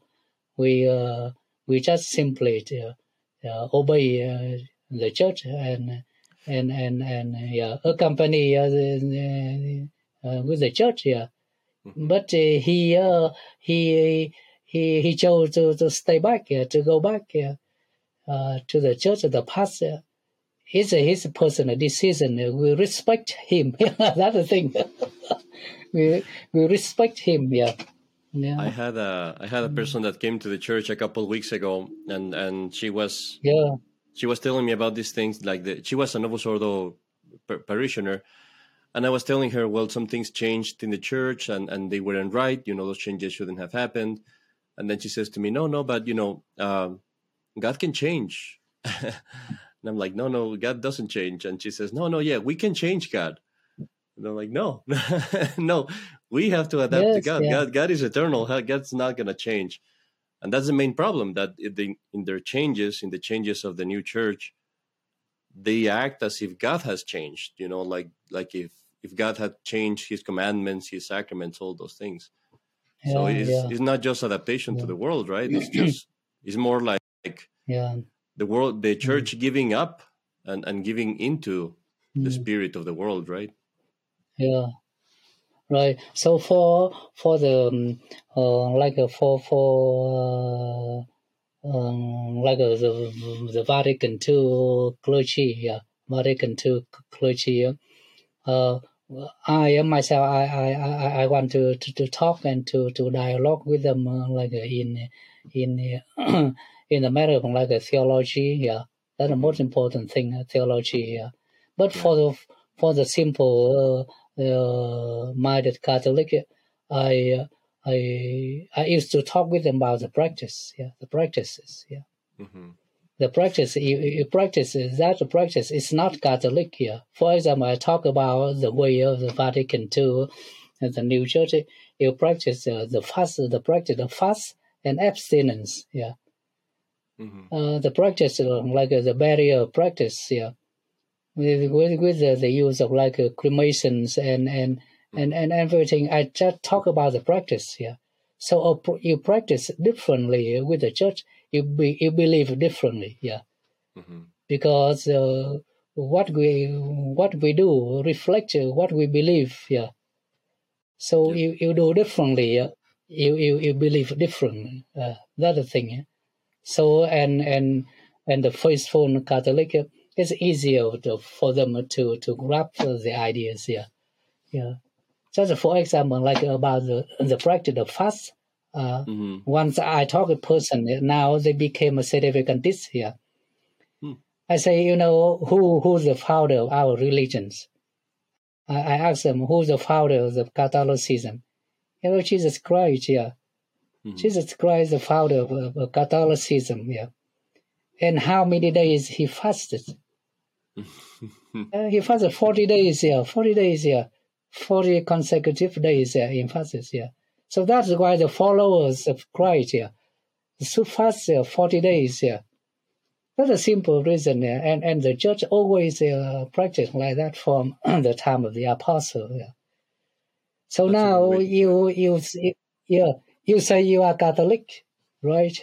we uh, we just simply uh, uh obey uh, the church and and and and yeah, accompany uh, the, with the church. Yeah, mm-hmm. but he he he he chose to, to stay back here, to go back to the church of the past. It's his personal decision. We respect him. That's the thing. we we respect him. Yeah. Yeah. I had a I had a person that came to the church a couple of weeks ago, and and she was yeah she was telling me about these things like the, she was a Novus Ordo parishioner, and I was telling her, well, some things changed in the church, and and they weren't right. You know, those changes shouldn't have happened. And then she says to me, no, no, but you know, um, God can change. and I'm like, no, no, God doesn't change. And she says, no, no, yeah, we can change God. And I'm like, no, no, we have to adapt yes, to God. Yeah. God. God is eternal. God's not going to change. And that's the main problem that in their changes, in the changes of the new church, they act as if God has changed, you know, like, like if, if God had changed his commandments, his sacraments, all those things. Yeah, so it's, yeah. it's not just adaptation to the world, right? It's just, it's more like yeah. the world, the church mm. giving up and, and giving into mm. the spirit of the world, right? Yeah. Right. So for for the um, uh, like uh, for for uh, um, like uh, the the Vatican II clergy, yeah, Vatican II clergy. Uh, I myself, I, I, I, I want to, to, to talk and to, to dialogue with them uh, like uh, in in in the matter of like a theology. Yeah, that's the most important thing, theology. Yeah, but for the for the simple uh, uh, minded Catholic, I I I used to talk with them about the practice, yeah, the practices, yeah. Mm-hmm. The practice you, you practice that practice is not Catholic here. For example, I talk about the way of the Vatican II and the New Church. You practice uh, the fast, the practice of fast and abstinence, yeah. Mm-hmm. Uh, the practice uh, like uh, the barrier practice, yeah, with with, with the, the use of like uh, cremations and and and and everything. I just talk about the practice, yeah. So uh, you practice differently with the church. You be, you believe differently, yeah, Mm-hmm. because uh, what we what we do reflect what we believe, yeah. So Yeah. you, you do differently, yeah. You you you believe differently. Uh, that's the thing, yeah. So and and and the faithful Catholic, it's easier to, for them to to grasp the ideas, here. yeah. Just for example, like about the the practice of fast. Uh, Mm-hmm. once I talk a person, now they became a certificate this year. Hmm. I say, you know, who who's the founder of our religions? I, I ask them, who's the founder of the Catholicism? You know, Jesus Christ, yeah. Mhm. Jesus Christ, the founder of, of, of Catholicism, yeah. And how many days he fasted? Uh, he fasted 40 days, yeah, 40 days, yeah. 40 consecutive days, yeah, in fasts, yeah. So that's why the followers of Christ, yeah, should fast yeah, 40 days, yeah. That's a simple reason, yeah. And, and the church always uh, practiced like that from the time of the apostle, yeah. So That's now you, you, yeah, you say you are Catholic, right?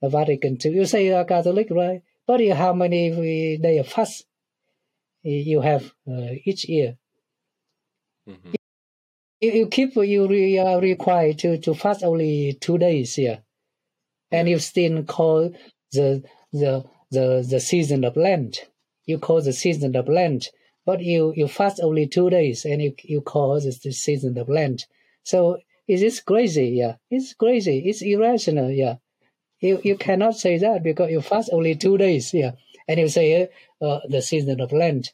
The Vatican II. You say you are Catholic, right? But you- how many day of fast you have uh, each year? Mm-hmm. you, you keep you re, are required to, to fast only two days here, and you still call the the the the season of Lent. You call the season of Lent, but you you fast only two days, and you you call this the season of Lent. So it is crazy, yeah. It's crazy. It's irrational, yeah. You you cannot say that because you fast only two days, yeah, and you say uh, the season of Lent.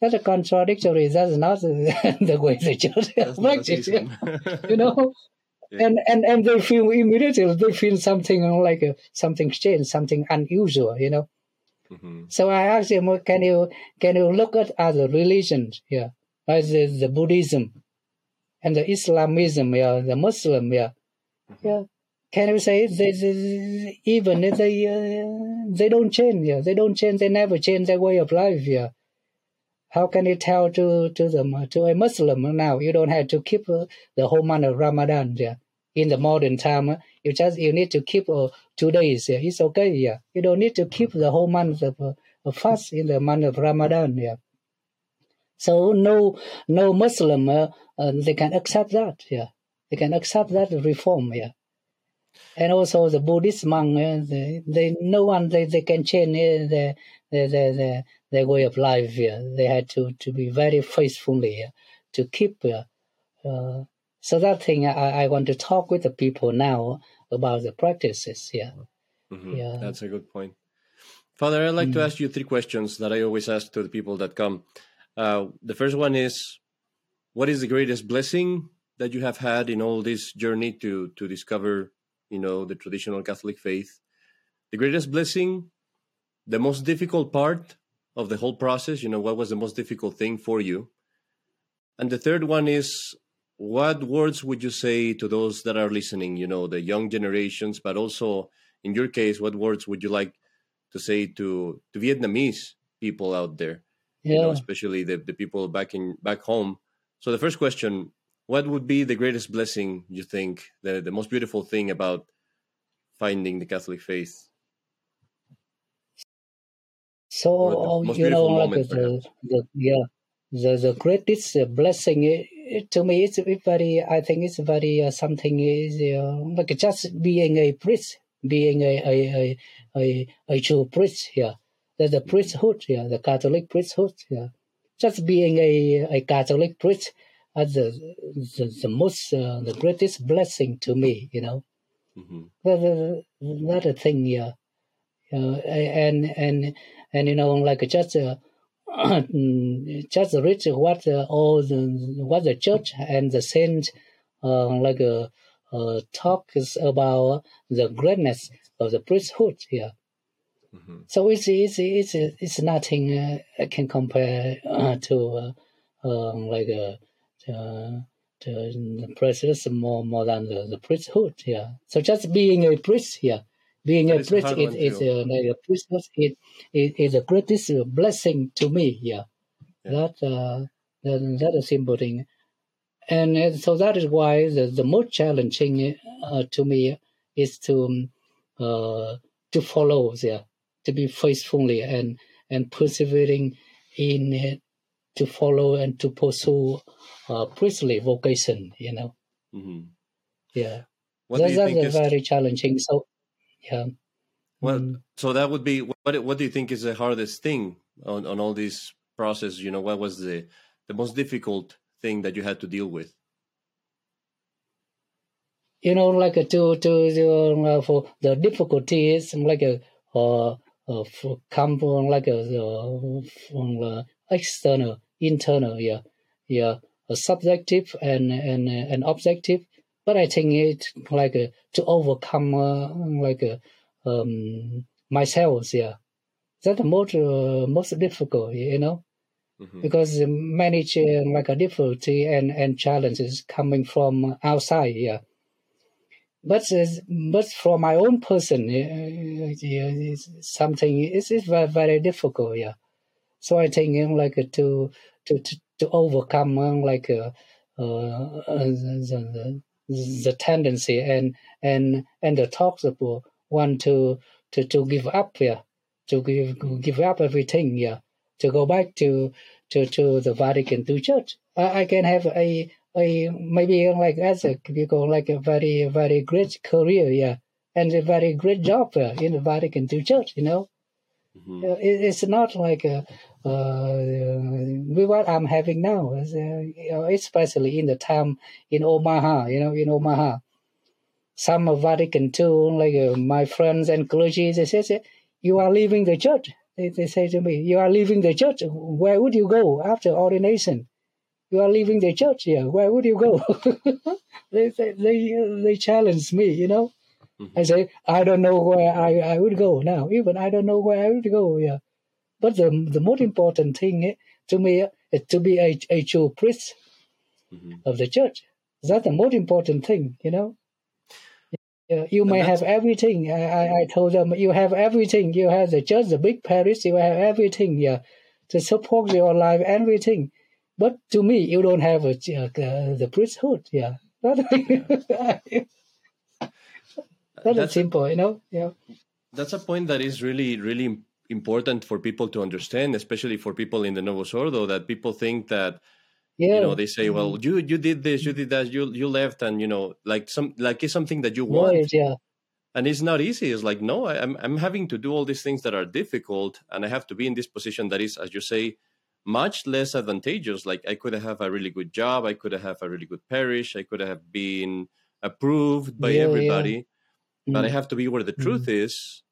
That's a contradictory. That's not the way the church That's not a practice. season. you know Yeah. and, and and they feel immediately they feel something like a, something strange something unusual you know mm-hmm. so i asked him well, can you can you look at other religions yeah like the, the buddhism and the islamism yeah the muslim yeah yeah can you say they, they even if they uh, they don't change yeah they don't change they never change their way of life yeah how can you tell to to them uh, to a Muslim now? You don't have to keep uh, the whole month of Ramadan yeah in the modern time uh, you just you need to keep uh, two days yeah it's okay yeah you don't need to keep the whole month of, uh, of fast in the month of Ramadan yeah so no no Muslim uh, they can accept that yeah they can accept that reform yeah and also the Buddhist monk uh, they, they no one they, they can change uh, their, their, their, their, their way of life yeah they had to to be very faithfully yeah, to keep uh, uh, so that thing I, I want to talk with the people now about the practices yeah Mm-hmm. Yeah. That's a good point. Father, I'd like to Mm. ask you three questions that I always ask to the people that come. Uh, the first one is What is the greatest blessing that you have had in all this journey to, to discover, you know, the traditional Catholic faith? The greatest blessing, the most difficult part of the whole process, you know, what was the most difficult thing for you? And the third one is what words would you say to those that are listening, you know, the young generations, but also in your case, what words would you like to say to, to Vietnamese people out there, you know, yeah especially the, the people back in back home? So the first question, what would be the greatest blessing you think, the, the most beautiful thing about finding the Catholic faith? So oh, you know, moment, the, the yeah, the the greatest blessing it, it, to me it's very. I think it's very uh, something is uh, like just being a priest, being a a a a, a true priest. Yeah, the, the priesthood. Yeah, the Catholic priesthood. Yeah, just being a a Catholic priest. Uh, the, the the most uh, the greatest blessing to me. You know, hmm the, the, another thing. Yeah uh, and and and you know like just uh, just read what uh, all the what the church and the saint uh, like uh, uh, talks about the greatness of the priesthood. Yeah. Mm-hmm. So it's it's it's it's nothing uh, I can compare uh, to uh, um, like uh, uh, the priestess more more than the, the priesthood. Yeah. So just being a priest. Yeah. Being that a priest is is uh, like a priesthood. It, it is the greatest blessing to me. Yeah. yeah. That uh, that that is a simple thing. And so that is why the, the most challenging uh, to me is to uh, to follow there, to be faithfully and and persevering in it, to follow and to pursue uh, priestly vocation. You know, mm-hmm. yeah, what that, that's is... very challenging. So, yeah. Well, mm. so that would be what. What do you think is the hardest thing on on all this process? You know, what was the the most difficult thing that you had to deal with? You know, like to to, to uh, for the difficulties, like a uh, uh, come from like a uh, from the external, internal, yeah, yeah, a subjective and and and objective. But I think it like uh, to overcome uh, like uh, um, myself, yeah. That's the most uh, most difficult, you know mm-hmm. because managing like a difficulty and, and challenges coming from outside. Yeah. But but for my own person, it's something it's, it's very very difficult. Yeah. So I think like to to to, to overcome like uh, uh, the, the, the tendency and and and the toxic one to to to give up yeah to give give up everything yeah to go back to to, to the Vatican II Church. I, I can have a a maybe like as a you go like a very very great career, yeah, and a very great job uh, in the Vatican II Church. You know, mm-hmm. uh, it, it's not like a, uh, what I'm having now, uh, especially in the time in Omaha. You know, in Omaha, some of Vatican II, like uh, my friends and clergy, they say, "You are leaving the church." They, they say to me, You are leaving the church. Where would you go after ordination? You are leaving the church here. Where would you go? they, they, they, they challenge me, you know. Mm-hmm. I say, I don't know where I, I would go now. Even I don't know where I would go. Yeah. But the, the most important thing eh, to me is to be a, a true priest mm-hmm. of the church. That's the most important thing, you know. Yeah, you may have everything. I, I told them you have everything. You have the just the big parish. You have everything. Yeah, to support your life, everything. But to me, you don't have a, uh, the priesthood. Yeah, that's simple. You know. Yeah. That's a point that is really, really important for people to understand, especially for people in the Novus Ordo. That people think that yeah. you know they say well mm-hmm. you you did this you did that you you left and you know like some like it's something that you want right, yeah and it's not easy it's like no I, am i'm having to do all these things that are difficult and i have to be in this position that is as you say much less advantageous like i could have a really good job i could have a really good parish i could have been approved by yeah, everybody yeah. But mm. i have to be where the mm. truth is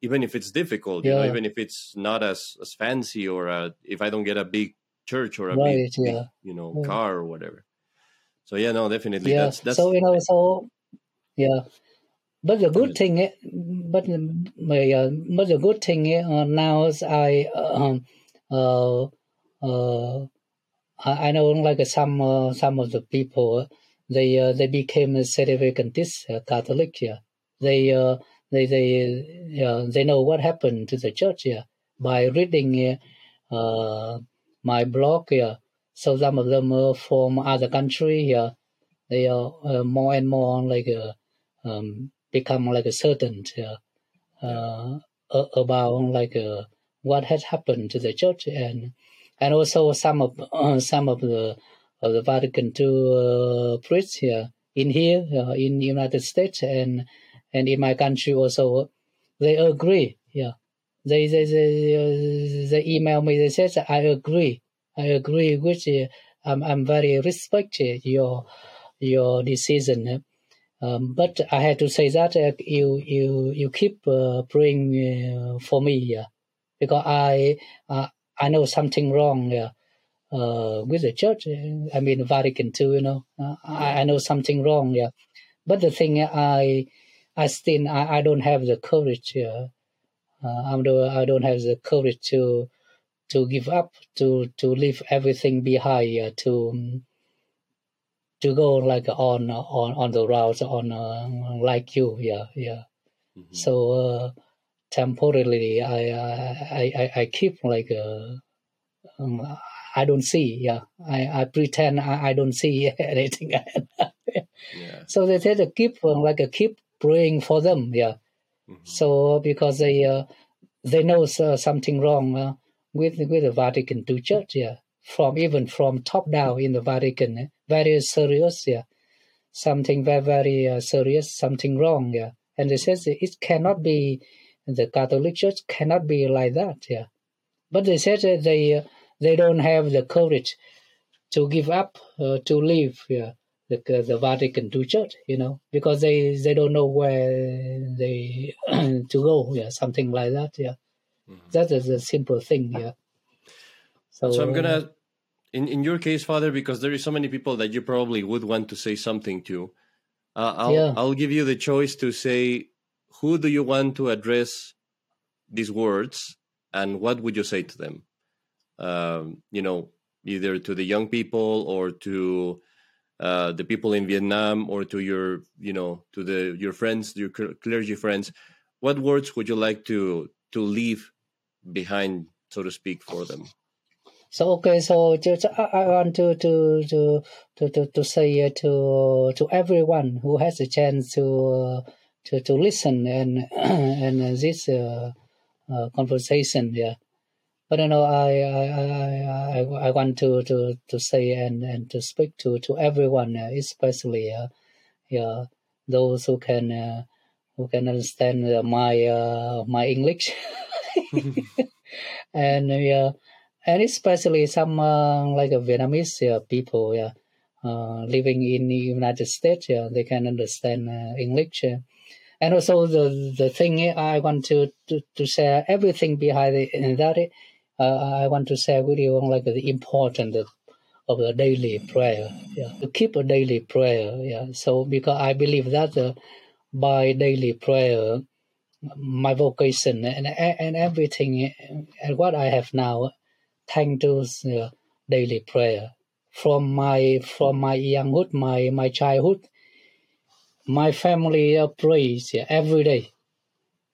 even if it's difficult you know even if it's not as as fancy or uh, if i don't get a big church or a right, big, yeah. big, you know yeah. car or whatever. So yeah, no, definitely. Yeah. That's, that's so you know, so yeah. But the good thing, but uh, but the good thing uh, now is I um, uh, uh, I know like some uh, some of the people they uh, they became a Sedevacantist uh, Catholic. Yeah, they uh, they they uh, they know what happened to the church. Yeah, by reading uh, my blog here. So some of them are from other country here. They are uh, more and more like uh, um, become like a certain uh, about like uh, what has happened to the church and and also some of uh, some of the of the Vatican II uh, priests here in here in United States and and in my country also they agree yeah they they they, they email me. They said I agree. I agree with you. I'm I'm very respected your your decision. Um, but I had to say that uh, you you you keep uh, praying uh, for me, yeah, because I uh, I know something wrong, yeah, uh, with the church. I mean Vatican II. you know. Uh, I, I know something wrong, yeah. But the thing I, I still I, I don't have the courage. Uh, uh, I'm the, I don't have the courage to to give up, to to leave everything behind, uh, to to go like on on on the route on uh, like you, yeah, yeah. Mm-hmm. So uh, temporarily, I, I I I keep like uh, um, I don't see, yeah. I I pretend I, I don't see anything. yeah. So they said to keep uh, like a keep praying for them, yeah. Mm-hmm. So because they uh, they know uh, something wrong uh, with with the Vatican II Church, yeah. From even from top down in the Vatican, eh, very serious, yeah. Something very very uh, serious, something wrong, yeah. And they says it cannot be the Catholic Church cannot be like that, yeah. But they said that they uh, they don't have the courage to give up uh, to leave, yeah the, the Vatican II Church, you know, because they, they don't know where they to go, yeah, something like that, yeah. Mm-hmm. That is a simple thing, yeah. So, so I'm gonna, in in your case, Father, because there is so many people that you probably would want to say something to. Uh, I'll yeah. I'll give you the choice to say who do you want to address these words and what would you say to them? Um, you know, either to the young people or to uh, the people in Vietnam or to your you know to the your friends your clergy friends what words would you like to to leave behind so to speak for them? So okay so just I, want to to to to to, to say uh, to to everyone who has a chance to uh, to to listen and and this uh, uh, conversation yeah but you know, I I, I, I want to, to, to say and, and to speak to, to everyone, uh, especially uh, yeah, those who can uh, who can understand uh, my uh, my English, and yeah, and especially some uh, like Vietnamese uh, people, yeah, uh, living in the United States, yeah, they can understand uh, English. Uh, and also the the thing I want to, to, to share everything behind it, that uh, I want to share with you like the importance of, the daily prayer. Yeah, to keep a daily prayer. Yeah, so because I believe that uh, by daily prayer, my vocation and and everything and what I have now, thanks to uh, daily prayer from my from my younghood, my my childhood, my family uh, prays yeah, every day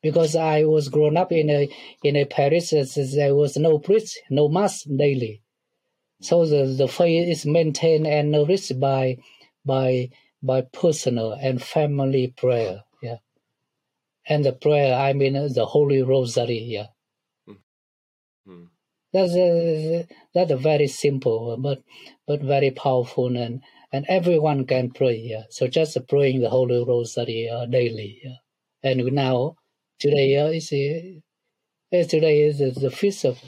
because I was grown up in a in a parish there was no priest, no mass daily. So the, the faith is maintained and nourished by by by personal and family prayer. Yeah. And the prayer, I mean the Holy Rosary, yeah. Mm-hmm. That's a, that's a very simple but but very powerful and and everyone can pray. Yeah. So just praying the Holy Rosary uh, daily. Yeah. And now Today is uh, today is the feast of,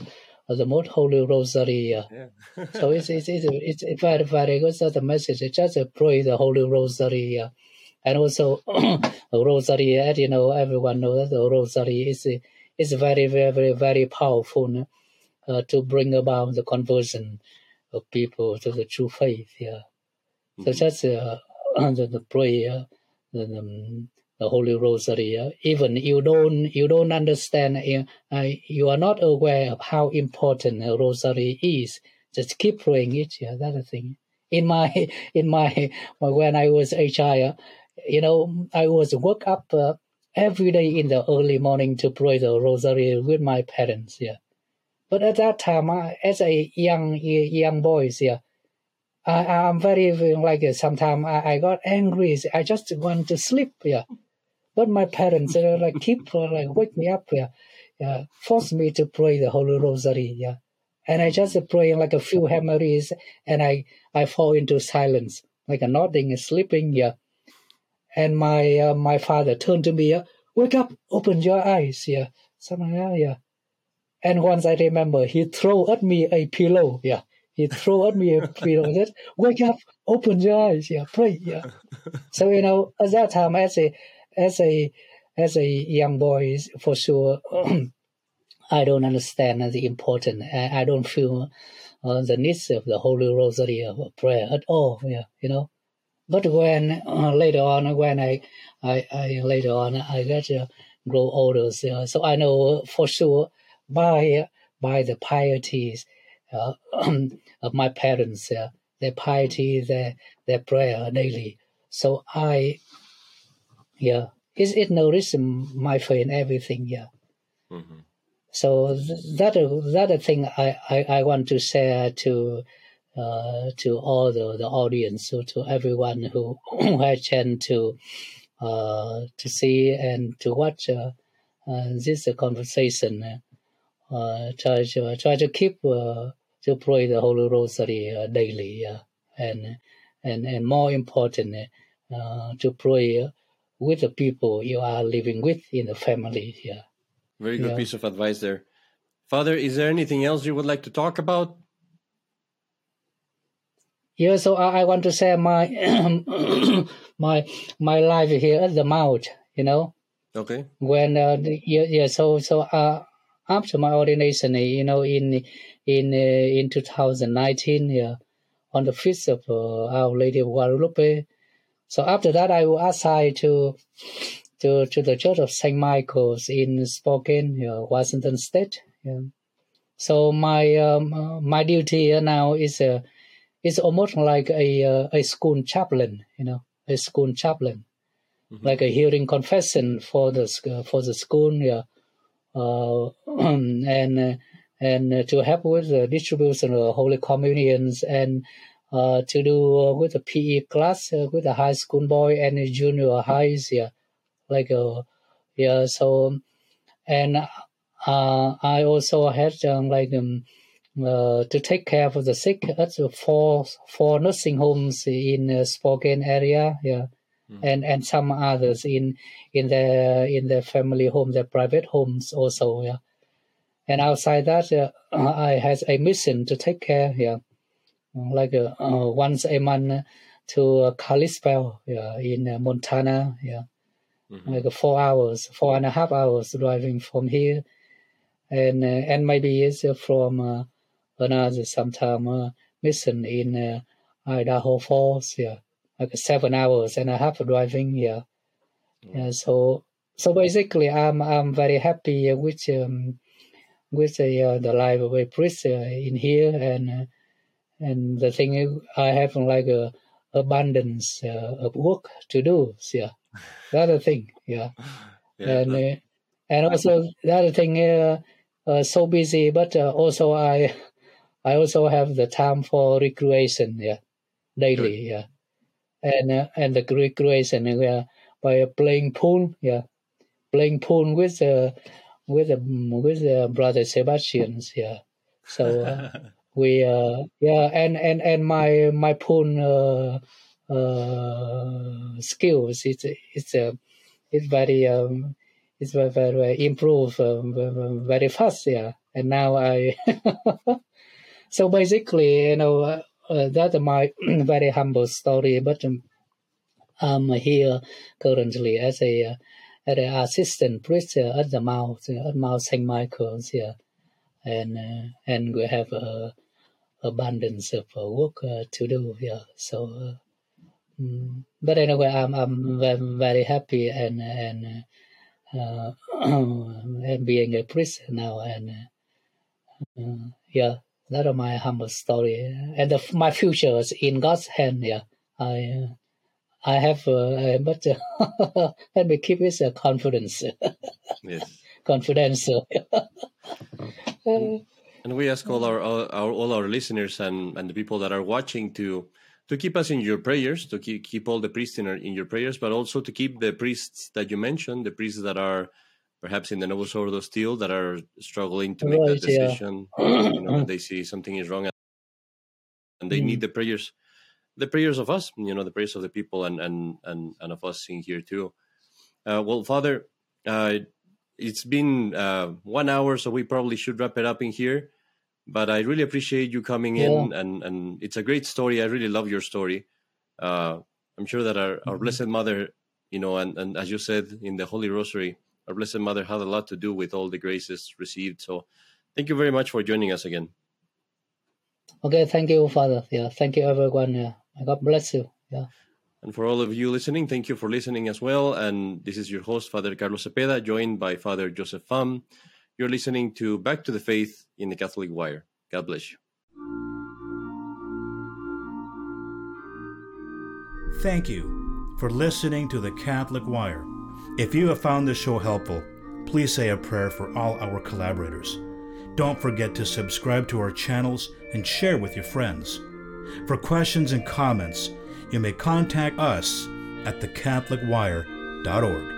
of the Most Holy Rosary. Yeah. so it's, it's, it's, it's very, very good. So the message is just pray the Holy Rosary. And also, Rosary, as you know, everyone knows that the Rosary is, is very, very, very, very powerful uh, to bring about the conversion of people to the true faith. Yeah. Mm-hmm. So just uh, the, the prayer, the, the, the Holy Rosary. Uh, even you don't you don't understand, uh, you are not aware of how important a Rosary is. Just keep praying it. Yeah, that's thing. In my in my when I was a child, you know, I was woke up uh, every day in the early morning to pray the Rosary with my parents. Yeah, but at that time, I, as a young young boys, yeah. I, I'm very like sometimes I, I got angry. I just want to sleep. Yeah, but my parents uh, like keep like wake me up, yeah, yeah, force me to pray the Holy Rosary, yeah. And I just pray like a few Hail and I I fall into silence, like a nodding and sleeping, yeah. And my uh, my father turned to me, yeah, wake up, open your eyes, yeah, something, yeah, yeah. And once I remember, he threw at me a pillow, yeah. He threw at me a pillow. Said, "Wake up, open your eyes, yeah, pray, yeah." so you know, at that time, I say, as a as a young boy, for sure, I don't understand the importance. I, I don't feel uh, the needs of the Holy Rosary of prayer at all. Yeah, you know, but when uh, later on, when I, I, I later on I to grow older, so, so I know for sure by by the pieties uh, of my parents, their piety, their their prayer daily. So I, yeah, it it nourishes my in everything. Yeah. Mm-hmm. So that that thing I, I, I want to share to uh, to all the, the audience, so to everyone who had chance to uh, to see and to watch uh, uh this conversation. Uh, try to try to keep uh, to pray the Holy Rosary daily, and and and more important, to pray with the people you are living with in the family. Yeah. Very good yeah. piece of advice there. Father, is there anything else you would like to talk about? Yeah, so I, I want to say my my my life here at the mount, you know. Okay. When uh, yeah, yeah, so so uh, after my ordination, you know, in in uh, in 2019, yeah, on the feast of uh, Our Lady of Guadalupe. So after that, I was assigned to to to the Church of Saint Michael's in Spokane, yeah, Washington State. Yeah. So my um, my duty now is uh, it's almost like a uh, a school chaplain, you know, a school chaplain, mm-hmm. like a hearing confession for the for the school, yeah, uh, and and to help with the distribution of holy communions and uh, to do uh, with the PE class uh, with the high school boy and junior highs, yeah, like uh, yeah. So and uh, I also had um, like um, uh, to take care of the sick at four four nursing homes in uh, Spokane area, yeah, mm. and and some others in in the in the family home, the private homes also, yeah. And outside that, uh, I had a mission to take care, yeah, like uh, uh once a month to Kalispell, yeah, in uh, Montana, yeah, mm-hmm. like four hours, four and a half hours driving from here, and and maybe it's from another sometime uh, mission in uh, Idaho Falls, yeah, like seven hours and a half driving, yeah. Yeah, so so basically, I'm I'm very happy with um, with the uh, the life of a priest uh, in here, and uh, and the thing is, I have like a abundance uh, of work to do. Yeah, the other thing, yeah, yeah and uh, and also the other thing, uh, so busy, but also I I also have the time for recreation, yeah, daily, yeah, and uh, and the recreation uh, by playing pool, yeah, playing pool with uh, with uh, with uh, brother Sebastian's, yeah. So uh, we uh, yeah, and and and my my pool uh, uh, skills it's it's uh, it's very um, it's very very improve um, very fast, yeah. And now I So basically, you know, uh, uh, that's my very humble story. But um, I'm here currently as a uh, as an assistant priest at the Mount at Mount Saint Michael's here, and uh, and we have a abundance of uh, work uh, to do here. So, um, but anyway, I'm I'm very happy and and and being a priest now and yeah that my humble story, and the, my future is in God's hand. Yeah, I, I have, uh, but uh, let me keep it a confidence. yes, confidential. and, we ask all our, all our all our listeners and and the people that are watching to to keep us in your prayers, to keep keep all the priests in, our, in your prayers, but also to keep the priests that you mentioned, the priests that are perhaps in the Novus Ordo still that are struggling to make right, that decision. Yeah. you know, they see something is wrong, and they mm. need the prayers, the prayers of us. You know, the prayers of the people and and and, and of us in here too. Uh, well, Father, uh, it's been uh, one hour, so we probably should wrap it up in here. But I really appreciate you coming yeah. in, and and it's a great story. I really love your story. Uh, I'm sure that our, our mm-hmm. Blessed Mother, you know, and, and as you said in the Holy Rosary, our Blessed Mother had a lot to do with all the graces received. So thank you very much for joining us again. Okay, thank you, Father. Yeah, thank you, everyone. Yeah, God bless you. Yeah. And for all of you listening, thank you for listening as well. And this is your host, Father Carlos Cepeda, joined by Father Joseph Pham. You're listening to Back to the Faith in the Catholic Wire. God bless you. Thank you for listening to the Catholic Wire. If you have found this show helpful, please say a prayer for all our collaborators. Don't forget to subscribe to our channels and share with your friends. For questions and comments, you may contact us at thecatholicwire.org.